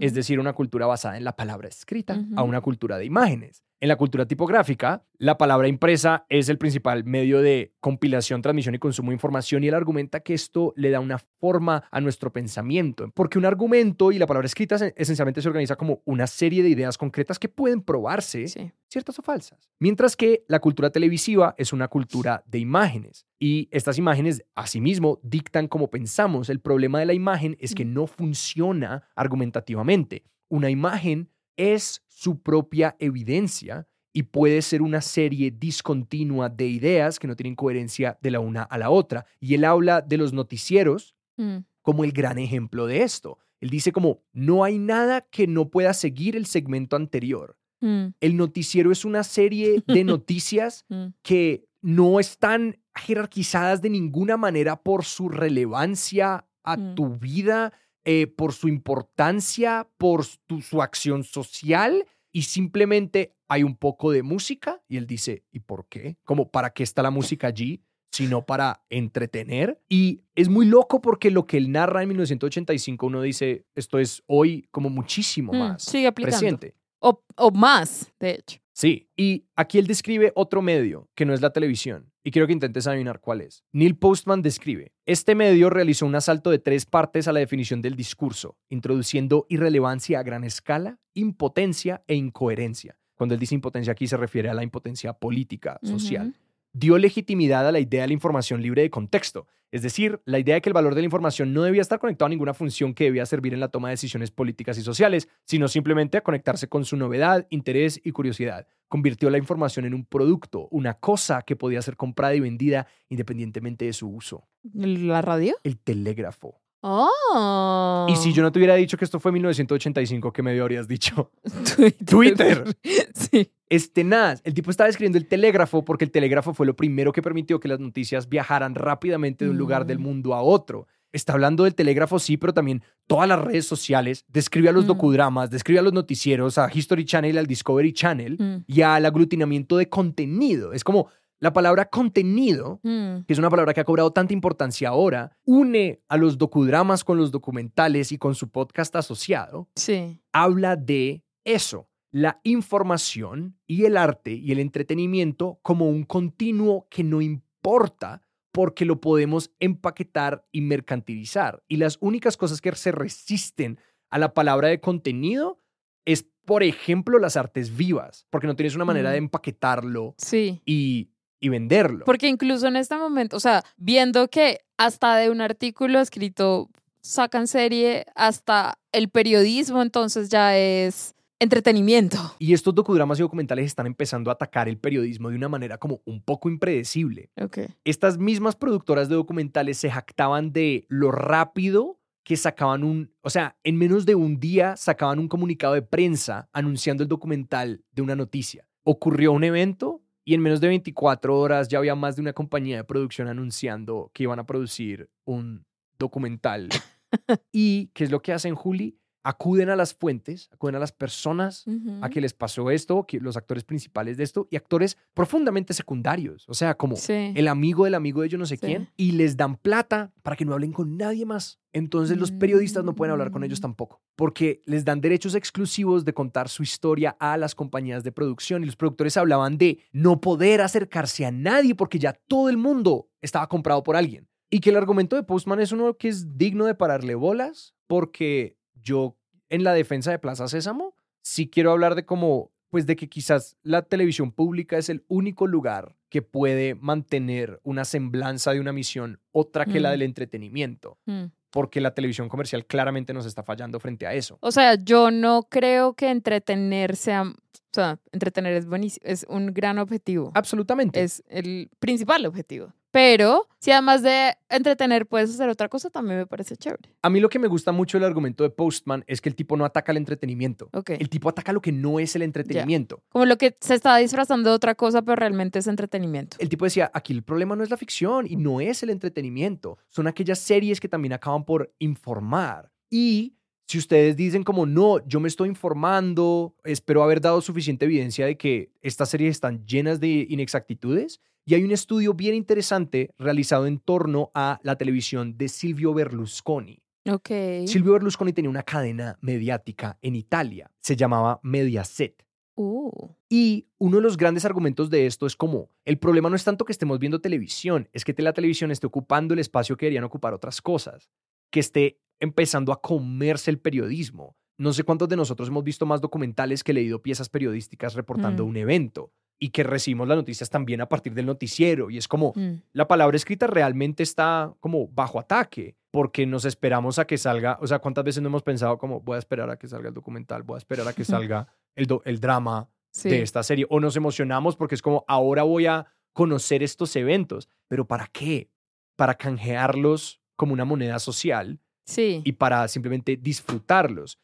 es decir, una cultura basada en la palabra escrita, a una cultura de imágenes. En la cultura tipográfica, la palabra impresa es el principal medio de compilación, transmisión y consumo de información y él argumenta que esto le da una forma a nuestro pensamiento, porque un argumento y la palabra escrita se- esencialmente se organiza como una serie de ideas concretas que pueden probarse Sí. ciertas o falsas. Mientras que la cultura televisiva es una cultura de imágenes y estas imágenes asimismo dictan cómo pensamos. El problema de la imagen es que no funciona argumentativamente. Una imagen es su propia evidencia y puede ser una serie discontinua de ideas que no tienen coherencia de la una a la otra. Y él habla de los noticieros Mm, como el gran ejemplo de esto. Él dice como, no hay nada que no pueda seguir el segmento anterior. mm, El noticiero es una serie de noticias mm. que no están jerarquizadas de ninguna manera por su relevancia a Mm. tu vida, eh, por su importancia, por tu- su acción social y simplemente hay un poco de música y él dice, ¿y por qué? Como, ¿para qué está la música allí? sino para entretener. Y es muy loco porque lo que él narra en 1985, uno dice, esto es hoy como muchísimo Mm, más sigue presente. O, o más, de hecho. Sí, y aquí él describe otro medio que no es la televisión, y quiero que intentes adivinar cuál es. Neil Postman describe, este medio realizó un asalto de tres partes a la definición del discurso, introduciendo irrelevancia a gran escala, impotencia e incoherencia. Cuando él dice impotencia aquí se refiere a la impotencia política, social. Dio legitimidad a la idea de la información libre de contexto, es decir, la idea de que el valor de la información no debía estar conectado a ninguna función que debía servir en la toma de decisiones políticas y sociales, sino simplemente a conectarse con su novedad, interés y curiosidad. Convirtió la información en un producto, una cosa que podía ser comprada y vendida independientemente de su uso. ¿La radio? El telégrafo. Oh. Y si yo no te hubiera dicho que esto fue 1985, ¿qué me habrías dicho? Twitter. Twitter. sí. Es tenaz. El tipo estaba describiendo el telégrafo porque el telégrafo fue lo primero que permitió que las noticias viajaran rápidamente de un lugar del Mm. mundo a otro. Está hablando del telégrafo, sí, pero también todas las redes sociales. Describe a los Mm. docudramas, describe a los noticieros, a History Channel, al Discovery Channel Mm. y al aglutinamiento de contenido. Es como la palabra contenido Mm. que es una palabra que ha cobrado tanta importancia ahora, une a los docudramas con los documentales y con su podcast asociado, Sí. habla de eso, la información y el arte y el entretenimiento como un continuo que no importa porque lo podemos empaquetar y mercantilizar. Y las únicas cosas que se resisten a la palabra de contenido es, por ejemplo, las artes vivas, porque no tienes una manera Mm. de empaquetarlo Sí. y, y venderlo. Porque incluso en este momento, o sea, viendo que hasta de un artículo escrito sacan serie, hasta el periodismo entonces ya es entretenimiento. Y estos docudramas y documentales están empezando a atacar el periodismo de una manera como un poco impredecible. Ok. Estas mismas productoras de documentales se jactaban de lo rápido que sacaban un, o sea, en menos de un día sacaban un comunicado de prensa anunciando el documental de una noticia. Ocurrió un evento y en menos de 24 horas ya había más de una compañía de producción anunciando que iban a producir un documental. ¿Y qué es lo que hacen, Juli? Acuden a las fuentes, acuden a las personas a que les pasó esto, que los actores principales de esto y actores profundamente secundarios, o sea, como Sí. el amigo del amigo de yo no sé Sí. quién, y les dan plata para que no hablen con nadie más. Entonces los periodistas no pueden hablar con ellos Mm. tampoco, porque les dan derechos exclusivos de contar su historia a las compañías de producción y los productores hablaban de no poder acercarse a nadie porque ya todo el mundo estaba comprado por alguien. Y que el argumento de Postman es uno que es digno de pararle bolas, porque yo en la defensa de Plaza Sésamo sí quiero hablar de cómo, pues de que quizás la televisión pública es el único lugar que puede mantener una semblanza de una misión otra que la Mm. del entretenimiento, Mm. porque la televisión comercial claramente nos está fallando frente a eso. O sea, yo no creo que entretener sea, o sea, entretener es buenísimo, es un gran objetivo. Absolutamente. Es el principal objetivo. Pero si además de entretener puedes hacer otra cosa, también me parece chévere. A mí lo que me gusta mucho del argumento de Postman es que el tipo no ataca el entretenimiento. Ok. El tipo ataca lo que no es el entretenimiento. Como lo que se está disfrazando de otra cosa, pero realmente es entretenimiento. El tipo decía, aquí el problema no es la ficción y no es el entretenimiento, son aquellas series que también acaban por informar. Y si ustedes dicen como, no, yo me estoy informando, espero haber dado suficiente evidencia de que estas series están llenas de inexactitudes, y hay un estudio bien interesante realizado en torno a la televisión de Silvio Berlusconi. Ok. Silvio Berlusconi tenía una cadena mediática en Italia, se llamaba Mediaset. Uh. Y uno de los grandes argumentos de esto es como, el problema no es tanto que estemos viendo televisión, es que la televisión esté ocupando el espacio que deberían ocupar otras cosas, que esté empezando a comerse el periodismo. No sé cuántos de nosotros hemos visto más documentales que leído piezas periodísticas reportando Mm. un evento y que recibimos las noticias también a partir del noticiero. Y es como, Mm. la palabra escrita realmente está como bajo ataque, porque nos esperamos a que salga, o sea, ¿cuántas veces no hemos pensado como voy a esperar a que salga el documental, voy a esperar a que salga el, do- el drama Sí. de esta serie. O nos emocionamos porque es como, ahora voy a conocer estos eventos. Pero ¿para qué? Para canjearlos como una moneda social Sí. y para simplemente disfrutarlos.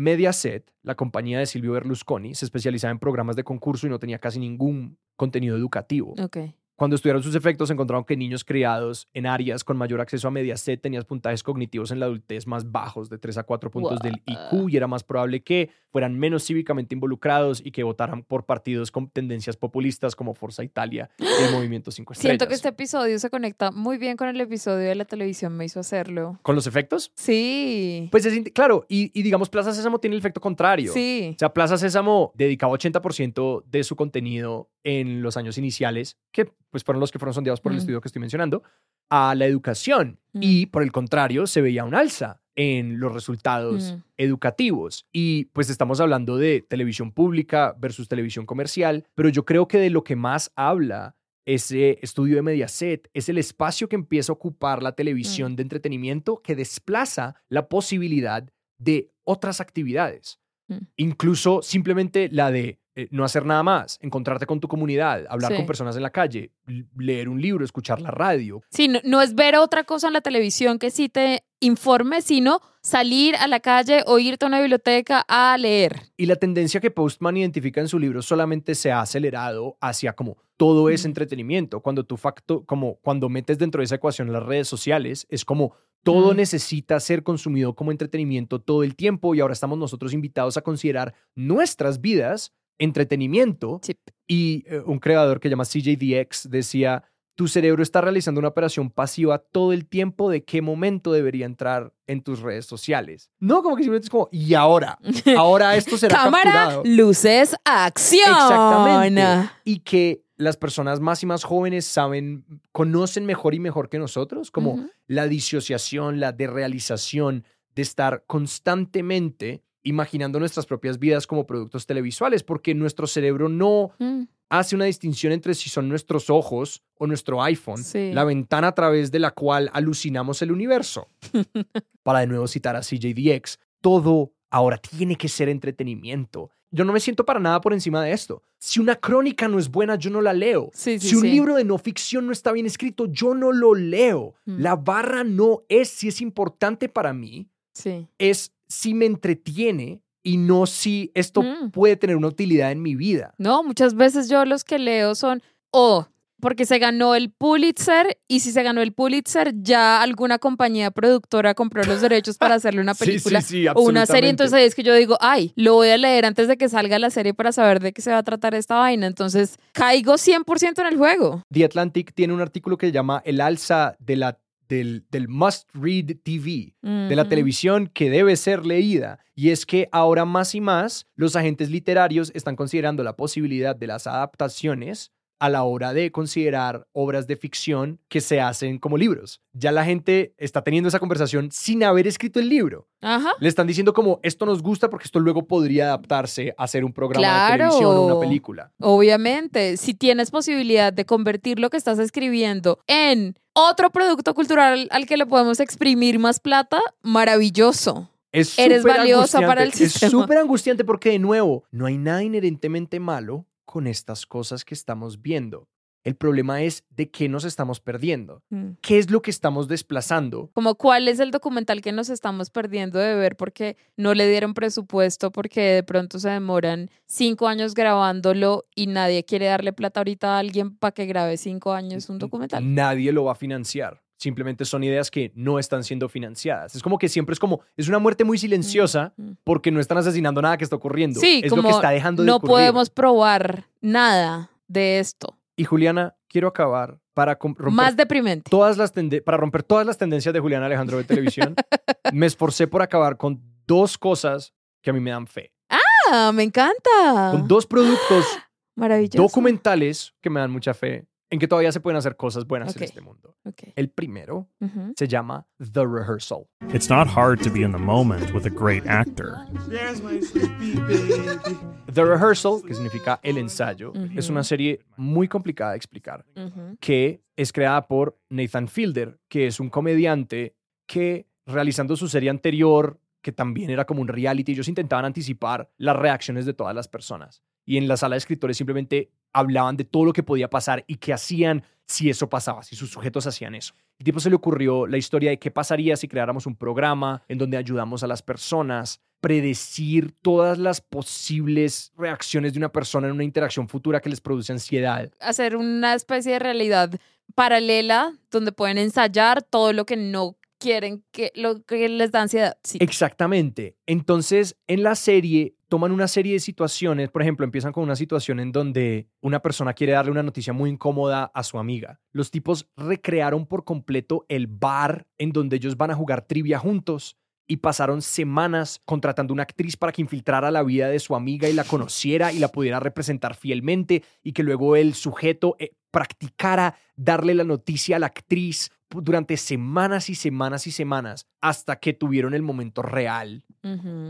Mediaset, la compañía de Silvio Berlusconi, se especializaba en programas de concurso y no tenía casi ningún contenido educativo. Ok. Cuando estudiaron sus efectos, encontraron que niños criados en áreas con mayor acceso a Mediaset tenían puntajes cognitivos en la adultez más bajos, de 3 a 4 puntos del IQ, y era más probable que fueran menos cívicamente involucrados y que votaran por partidos con tendencias populistas como Forza Italia y el Movimiento 5 Estrellas. Siento que este episodio se conecta muy bien con el episodio de la televisión, me hizo hacerlo. ¿Con los efectos? Sí. Pues es, claro, y, y digamos, Plaza Sésamo tiene el efecto contrario. Sí. O sea, Plaza Sésamo dedicaba 80% de su contenido en los años iniciales, que pues fueron los que fueron sondeados por el Mm. estudio que estoy mencionando, a la educación. Mm. Y por el contrario, se veía un alza en los resultados Mm. educativos. Y pues estamos hablando de televisión pública versus televisión comercial, pero yo creo que de lo que más habla ese estudio de Mediaset es el espacio que empieza a ocupar la Mm. televisión de entretenimiento que desplaza la posibilidad de otras actividades. Mm. Incluso simplemente la de eh, no hacer nada más, encontrarte con tu comunidad, hablar Sí. con personas en la calle, leer un libro, escuchar la radio. Sí, no, no es ver otra cosa en la televisión que sí te informe, sino salir a la calle o irte a una biblioteca a leer. Y la tendencia que Postman identifica en su libro solamente se ha acelerado hacia como todo es entretenimiento. Cuando tú facto, como cuando metes dentro de esa ecuación las redes sociales, es como todo Mm. necesita ser consumido como entretenimiento todo el tiempo y ahora estamos nosotros invitados a considerar nuestras vidas entretenimiento. Sí. Y eh, un creador que se llama CJDX decía, tu cerebro está realizando una operación pasiva todo el tiempo de qué momento debería entrar en tus redes sociales. No, como que simplemente es como, y ahora, ahora esto será Cámara, capturado. luces, acción. Exactamente. Y que las personas más y más jóvenes saben, conocen mejor y mejor que nosotros, como la disociación, la desrealización de estar constantemente imaginando nuestras propias vidas como productos televisuales, porque nuestro cerebro no Mm, hace una distinción entre si son nuestros ojos o nuestro iPhone, Sí. la ventana a través de la cual alucinamos el universo. Para de nuevo citar a CJDX, todo ahora tiene que ser entretenimiento. Yo no me siento para nada por encima de esto. Si una crónica no es buena, yo no la leo. Sí, sí, si un sí. libro de no ficción no está bien escrito, yo no lo leo. Mm. La barra no es si es importante para mí, es si me entretiene y no si esto Mm. puede tener una utilidad en mi vida. No, muchas veces yo los que leo son o porque se ganó el Pulitzer y si se ganó el Pulitzer ya alguna compañía productora compró los derechos para hacerle una película sí, sí, o una serie, entonces ahí es que yo digo, ay, lo voy a leer antes de que salga la serie para saber de qué se va a tratar esta vaina, entonces caigo 100% en el juego. The Atlantic tiene un artículo que se llama El alza de la, del, del must read TV, de la televisión que debe ser leída. Y es que ahora más y más los agentes literarios están considerando la posibilidad de las adaptaciones a la hora de considerar obras de ficción que se hacen como libros. Ya la gente está teniendo esa conversación sin haber escrito el libro. Ajá. Le están diciendo como esto nos gusta porque esto luego podría adaptarse a ser un programa de televisión o una película. Obviamente, si tienes posibilidad de convertir lo que estás escribiendo en otro producto cultural al que le podemos exprimir más plata, maravilloso. Es Eres valiosa para el sistema. Es súper angustiante porque, de nuevo, no hay nada inherentemente malo con estas cosas que estamos viendo. El problema es de qué nos estamos perdiendo. Mm. ¿Qué es lo que estamos desplazando? Como cuál es el documental que nos estamos perdiendo de ver porque no le dieron presupuesto, porque de pronto se demoran cinco años grabándolo y nadie quiere darle plata ahorita a alguien para que grabe cinco años un documental. Nadie lo va a financiar. Simplemente son ideas que no están siendo financiadas. Es como que siempre es como, es una muerte muy silenciosa Mm. porque no están asesinando nada que está ocurriendo. Sí, es como lo que está dejando de no ocurrir. podemos probar nada de esto. Y Juliana, quiero acabar para romper Más deprimente. todas las para romper todas las tendencias de Julián Alejandro de televisión, me esforcé por acabar con dos cosas que a mí me dan fe. Ah, me encanta. Con dos productos documentales que me dan mucha fe en que todavía se pueden hacer cosas buenas en este mundo. Ok. El primero se llama The Rehearsal. It's not hard to be in the moment with a great actor. The Rehearsal, que significa el ensayo, es una serie muy complicada de explicar, que es creada por Nathan Fielder, que es un comediante que realizando su serie anterior, que también era como un reality, ellos intentaban anticipar las reacciones de todas las personas. y en la sala de escritores simplemente hablaban de todo lo que podía pasar y qué hacían si eso pasaba, si sus sujetos hacían eso. El tipo se le ocurrió la historia de qué pasaría si creáramos un programa en donde ayudamos a las personas, predecir todas las posibles reacciones de una persona en una interacción futura que les produce ansiedad. Hacer una especie de realidad paralela donde pueden ensayar todo lo que no quieren, que lo que les da ansiedad. Exactamente. Entonces, en la serie toman una serie de situaciones, por ejemplo, empiezan con una situación en donde una persona quiere darle una noticia muy incómoda a su amiga. Los tipos recrearon por completo el bar en donde ellos van a jugar trivia juntos y pasaron semanas contratando una actriz para que infiltrara la vida de su amiga y la conociera y la pudiera representar fielmente y que luego el sujeto eh, practicara darle la noticia a la actriz durante semanas y semanas y semanas hasta que tuvieron el momento real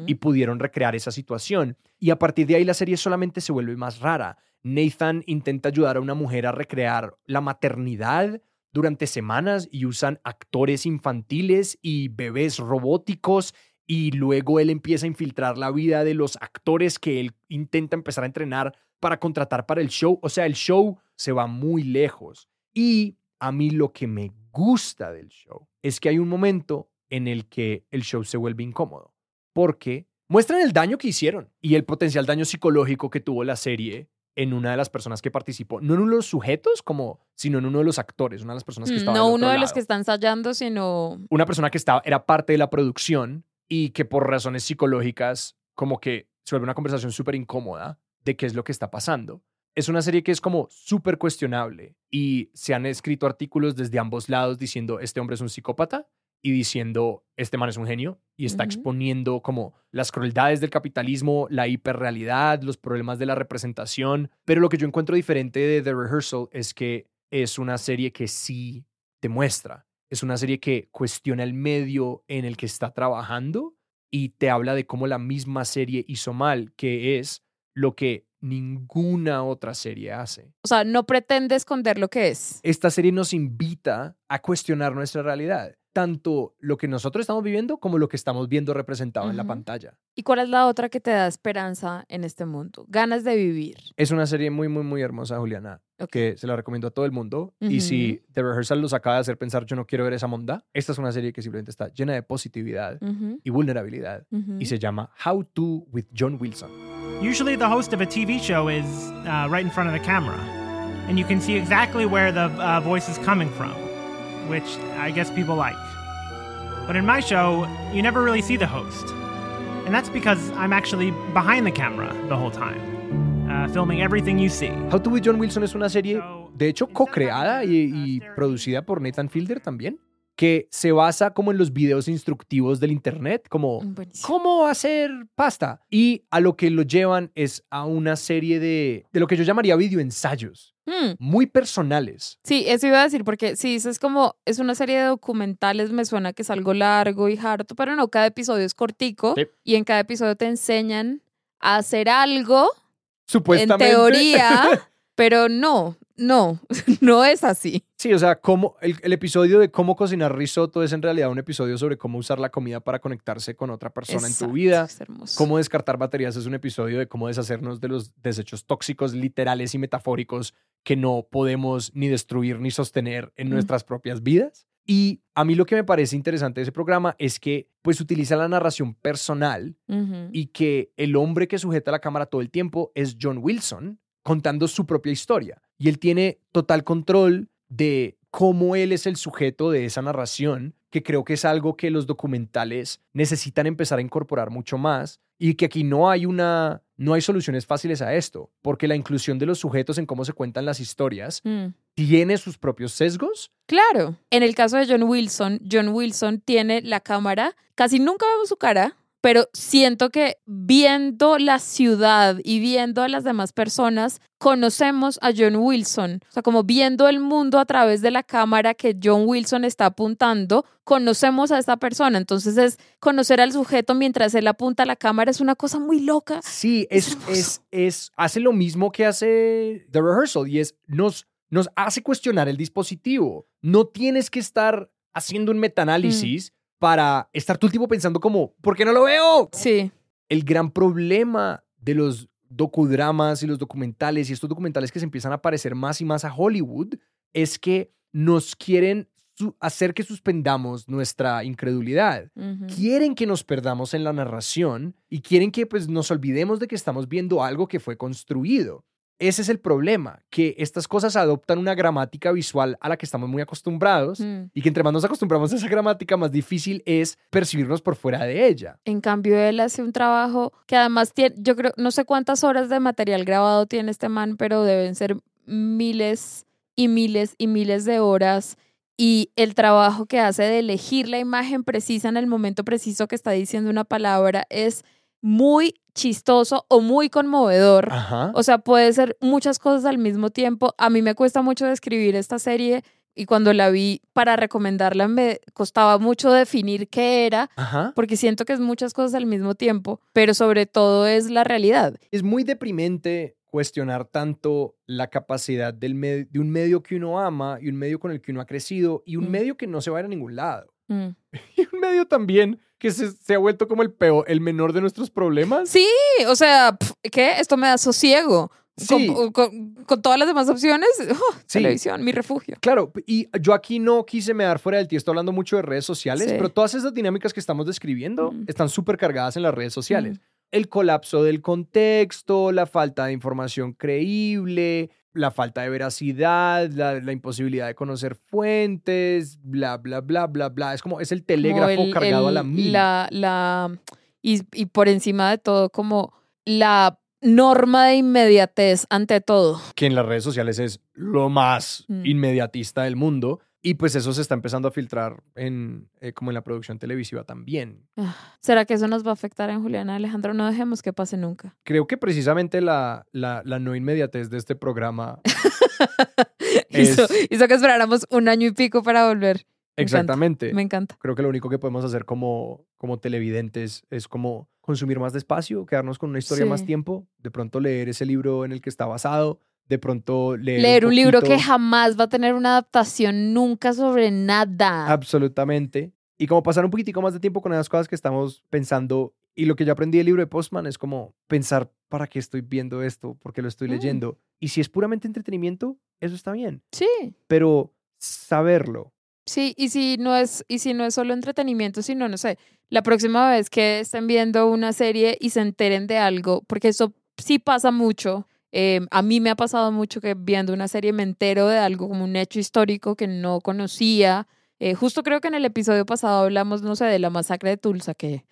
y pudieron recrear esa situación. Y a partir de ahí la serie solamente se vuelve más rara. Nathan intenta ayudar a una mujer a recrear la maternidad durante semanas y usan actores infantiles y bebés robóticos y luego él empieza a infiltrar la vida de los actores que él intenta empezar a entrenar para contratar para el show. O sea, el show se va muy lejos. Y a mí lo que me gusta del show es que hay un momento en el que el show se vuelve incómodo porque muestran el daño que hicieron y el potencial daño psicológico que tuvo la serie en una de las personas que participó, no en uno de los sujetos, como, sino en uno de los actores, una de las personas que Mm, estaba No del uno de los que está ensayando, sino Una persona que estaba, era parte de la producción y que por razones psicológicas, como que se vuelve una conversación súper incómoda de qué es lo que está pasando. Es una serie que es como súper cuestionable y se han escrito artículos desde ambos lados diciendo este hombre es un psicópata y diciendo este man es un genio y está exponiendo como las crueldades del capitalismo, la hiperrealidad, los problemas de la representación. Pero lo que yo encuentro diferente de The Rehearsal es que es una serie que sí te muestra. Es una serie que cuestiona el medio en el que está trabajando y te habla de cómo la misma serie hizo mal, que es lo que ninguna otra serie hace. o sea, no pretende esconder lo que es. Esta serie nos invita a cuestionar nuestra realidad, tanto lo que nosotros estamos viviendo como lo que estamos viendo representado en la pantalla. ¿Y cuál es la otra que te da esperanza en este mundo? Ganas de vivir. Es una serie muy, muy, muy hermosa, Juliana, que se la recomiendo a todo el mundo. Y si The Rehearsal los acaba de hacer pensar, yo no quiero ver esa monda, esta es una serie que simplemente está llena de positividad y vulnerabilidad. Y se llama How to with John Wilson. Usually, the host of a TV show is uh, right in front of the camera, and you can see exactly where the uh, voice is coming from, which I guess people like. But in my show, you never really see the host. And that's because I'm actually behind the camera the whole time, uh, filming everything you see. How to with John Wilson es una serie, de hecho, co-creada y, y producida por Nathan Fielder también, que se basa como en los videos instructivos del internet, como Buenísimo. cómo hacer pasta. Y a lo que lo llevan es a una serie de, de lo que yo llamaría videoensayos, Mm, muy personales. Sí, eso iba a decir, porque si dices como es una serie de documentales, me suena que es algo largo y harto, pero no, cada episodio es cortico Sí. y en cada episodio te enseñan a hacer algo, en Supuestamente. teoría, pero no, no, no es así. Sí, o sea, cómo, el, el episodio de cómo cocinar risotto es en realidad un episodio sobre cómo usar la comida para conectarse con otra persona en tu vida. es hermoso. Cómo descartar baterías es un episodio de cómo deshacernos de los desechos tóxicos literales y metafóricos que no podemos ni destruir ni sostener en Mm. nuestras propias vidas. Y a mí lo que me parece interesante de ese programa es que pues utiliza la narración personal y que el hombre que sujeta la cámara todo el tiempo es John Wilson contando su propia historia. Y él tiene total control de cómo él es el sujeto de esa narración, que creo que es algo que los documentales necesitan empezar a incorporar mucho más y que aquí no hay una no hay soluciones fáciles a esto, porque la inclusión de los sujetos en cómo se cuentan las historias Mm. tiene sus propios sesgos. Claro, en el caso de John Wilson, John Wilson tiene la cámara, casi nunca vemos su cara, pero siento que viendo la ciudad y viendo a las demás personas, conocemos a John Wilson. O sea, como viendo el mundo a través de la cámara que John Wilson está apuntando, conocemos a esta persona. Entonces es conocer al sujeto mientras él apunta a la cámara, es una cosa muy loca. Sí, Es es, es, es, hace lo mismo que hace The Rehearsal y es, nos, nos hace cuestionar el dispositivo. No tienes que estar haciendo un metaanálisis para estar todo el tiempo pensando como, ¿por qué no lo veo? Sí. El gran problema de los docudramas y los documentales y estos documentales que se empiezan a parecer más y más a Hollywood es que nos quieren hacer que suspendamos nuestra incredulidad. Quieren que nos perdamos en la narración y quieren que pues, nos olvidemos de que estamos viendo algo que fue construido. Ese es el problema, que estas cosas adoptan una gramática visual a la que estamos muy acostumbrados Mm. y que entre más nos acostumbramos a esa gramática, más difícil es percibirnos por fuera de ella. En cambio, él hace un trabajo que además tiene, yo creo, no sé cuántas horas de material grabado tiene este man, pero deben ser miles y miles y miles de horas. Y el trabajo que hace de elegir la imagen precisa en el momento preciso que está diciendo una palabra es muy chistoso o muy conmovedor. Ajá. O sea, puede ser muchas cosas al mismo tiempo. A mí me cuesta mucho describir esta serie y cuando la vi para recomendarla me costaba mucho definir qué era, Ajá. porque siento que es muchas cosas al mismo tiempo, pero sobre todo es la realidad. Es muy deprimente cuestionar tanto la capacidad del de un medio que uno ama y un medio con el que uno ha crecido y un Mm. medio que no se va a ir a ningún lado. Mm. Y un medio también que se, se ha vuelto como el peor, el menor de nuestros problemas. Sí, o sea, ¿qué? Esto me da sosiego. Sí. Con, con- con todas las demás opciones, oh, Sí. televisión, mi refugio. Claro, y yo aquí no quise me dar fuera del tiesto hablando mucho de redes sociales, Sí. pero todas esas dinámicas que estamos describiendo Mm. están súper cargadas en las redes sociales. Mm. El colapso del contexto, la falta de información creíble, la falta de veracidad, la, la imposibilidad de conocer fuentes, bla, bla, bla, bla, bla. Es como, es el telégrafo el- cargado a la mil. La, la, y, y por encima de todo, como la norma de inmediatez ante todo. que en las redes sociales es lo más Mm. inmediatista del mundo. Y pues eso se está empezando a filtrar en, eh, como en la producción televisiva también. Ah, ¿Será que eso nos va a afectar en Juliana Alejandro? No dejemos que pase nunca. Creo que precisamente la, la, la no inmediatez de este programa. Hizo, Es- hizo que esperáramos un año y pico para volver. Me encanta, Exactamente. Me encanta. Creo que lo único que podemos hacer como, como televidentes es como consumir más despacio, quedarnos con una historia más tiempo, de pronto leer ese libro en el que está basado, de pronto leer, Leer un libro que jamás va a tener una adaptación nunca sobre nada. Absolutamente. Y como pasar un poquitico más de tiempo con esas cosas que estamos pensando. Y lo que yo aprendí del libro de Postman es como pensar, ¿para qué estoy viendo esto? ¿Por qué lo estoy Mm. leyendo? Y si es puramente entretenimiento, eso está bien. Sí, Pero saberlo. sí, y si no es, y si no es solo entretenimiento, sino, no sé, la próxima vez que estén viendo una serie y se enteren de algo, porque eso sí pasa mucho. Eh, a mí me ha pasado mucho que viendo una serie me entero de algo como un hecho histórico que no conocía. Eh, justo creo que en el episodio pasado hablamos, no sé, de la masacre de Tulsa, que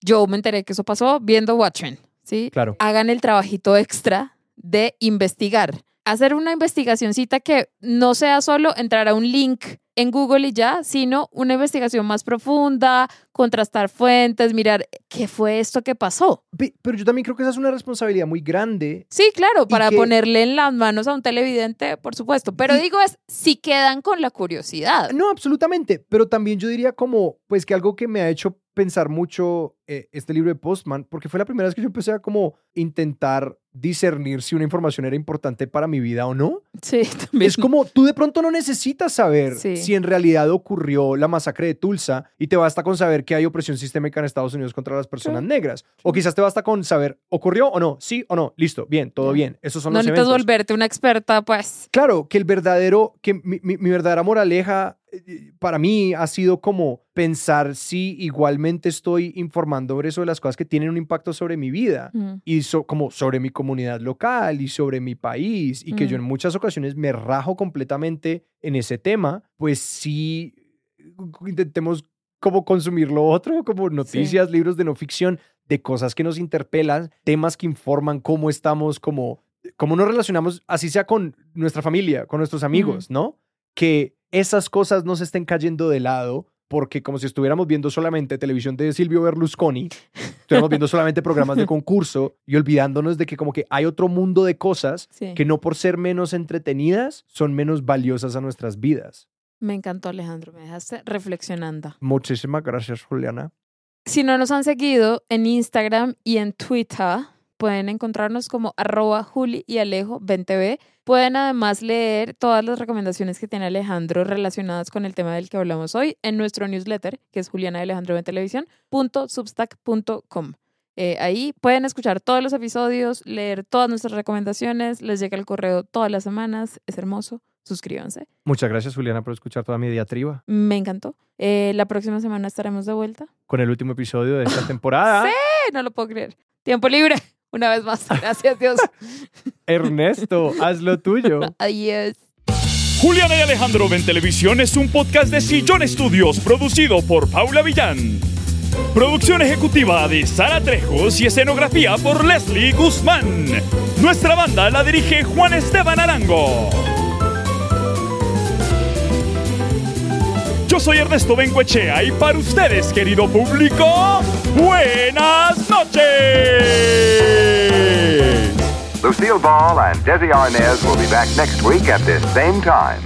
yo me enteré que eso pasó viendo Watchmen, ¿sí? Claro. Hagan el trabajito extra de investigar. Hacer una investigacioncita que no sea solo entrar a un link en Google y ya, sino una investigación más profunda, contrastar fuentes, mirar qué fue esto que pasó. Pe- Pero yo también creo que esa es una responsabilidad muy grande. Sí, claro, para que- ponerle en las manos a un televidente, por supuesto. Pero Y- digo es, si quedan con la curiosidad. No, absolutamente. Pero también yo diría como, pues que algo que me ha hecho pensar mucho eh, este libro de Postman, porque fue la primera vez que yo empecé a como intentar discernir si una información era importante para mi vida o no. Sí, también. Es como tú de pronto no necesitas saber Sí. si en realidad ocurrió la masacre de Tulsa y te basta con saber que hay opresión sistémica en Estados Unidos contra las personas negras. O quizás te basta con saber ocurrió o no, sí o no, listo, bien, todo bien. Esos son no los necesitas eventos. volverte una experta, pues. Claro, que el verdadero, que mi, mi- mi verdadera moraleja para mí ha sido como pensar si igualmente estoy informando sobre eso de las cosas que tienen un impacto sobre mi vida Mm. y so- como sobre mi comunidad local y sobre mi país y que yo Mm. en muchas ocasiones me rajo completamente en ese tema, pues sí intentemos como consumir lo otro, como noticias, libros de no ficción, de cosas que nos interpelan, temas que informan cómo estamos, como cómo nos relacionamos, así sea con nuestra familia, con nuestros amigos, ¿no? Que esas cosas no se estén cayendo de lado porque como si estuviéramos viendo solamente televisión de Silvio Berlusconi, estuviéramos viendo solamente programas de concurso y olvidándonos de que como que hay otro mundo de cosas Sí. que no por ser menos entretenidas son menos valiosas a nuestras vidas. Me encantó, Alejandro. Me dejaste reflexionando. Muchísimas gracias, Juliana. Si no nos han seguido en Instagram y en Twitter, pueden encontrarnos como arroba Juli y Alejo 20b. Pueden además leer todas las recomendaciones que tiene Alejandro relacionadas con el tema del que hablamos hoy en nuestro newsletter, que es Juliana Alejandro en eh, ahí. Pueden escuchar todos los episodios, leer todas nuestras recomendaciones, les llega el correo todas las semanas, es hermoso. Suscríbanse. Muchas gracias, Juliana, por escuchar toda mi diatriba. Me encantó. Eh, la próxima semana estaremos de vuelta. Con el último episodio de esta temporada. ¡Sí! No lo puedo creer. Tiempo libre. Una vez más. Gracias, Dios. Ernesto, haz lo tuyo. Adiós. Juliana y Alejandro ven televisión es un podcast de Sillón Estudios producido por Paula Villán. Producción ejecutiva de Sara Trejos y escenografía por Leslie Guzmán. Nuestra banda la dirige Juan Esteban Arango. Soy Ernesto Benguechea y para ustedes, querido público, buenas noches. Lucille Ball and Desi Arnaz will be back next week at this same time.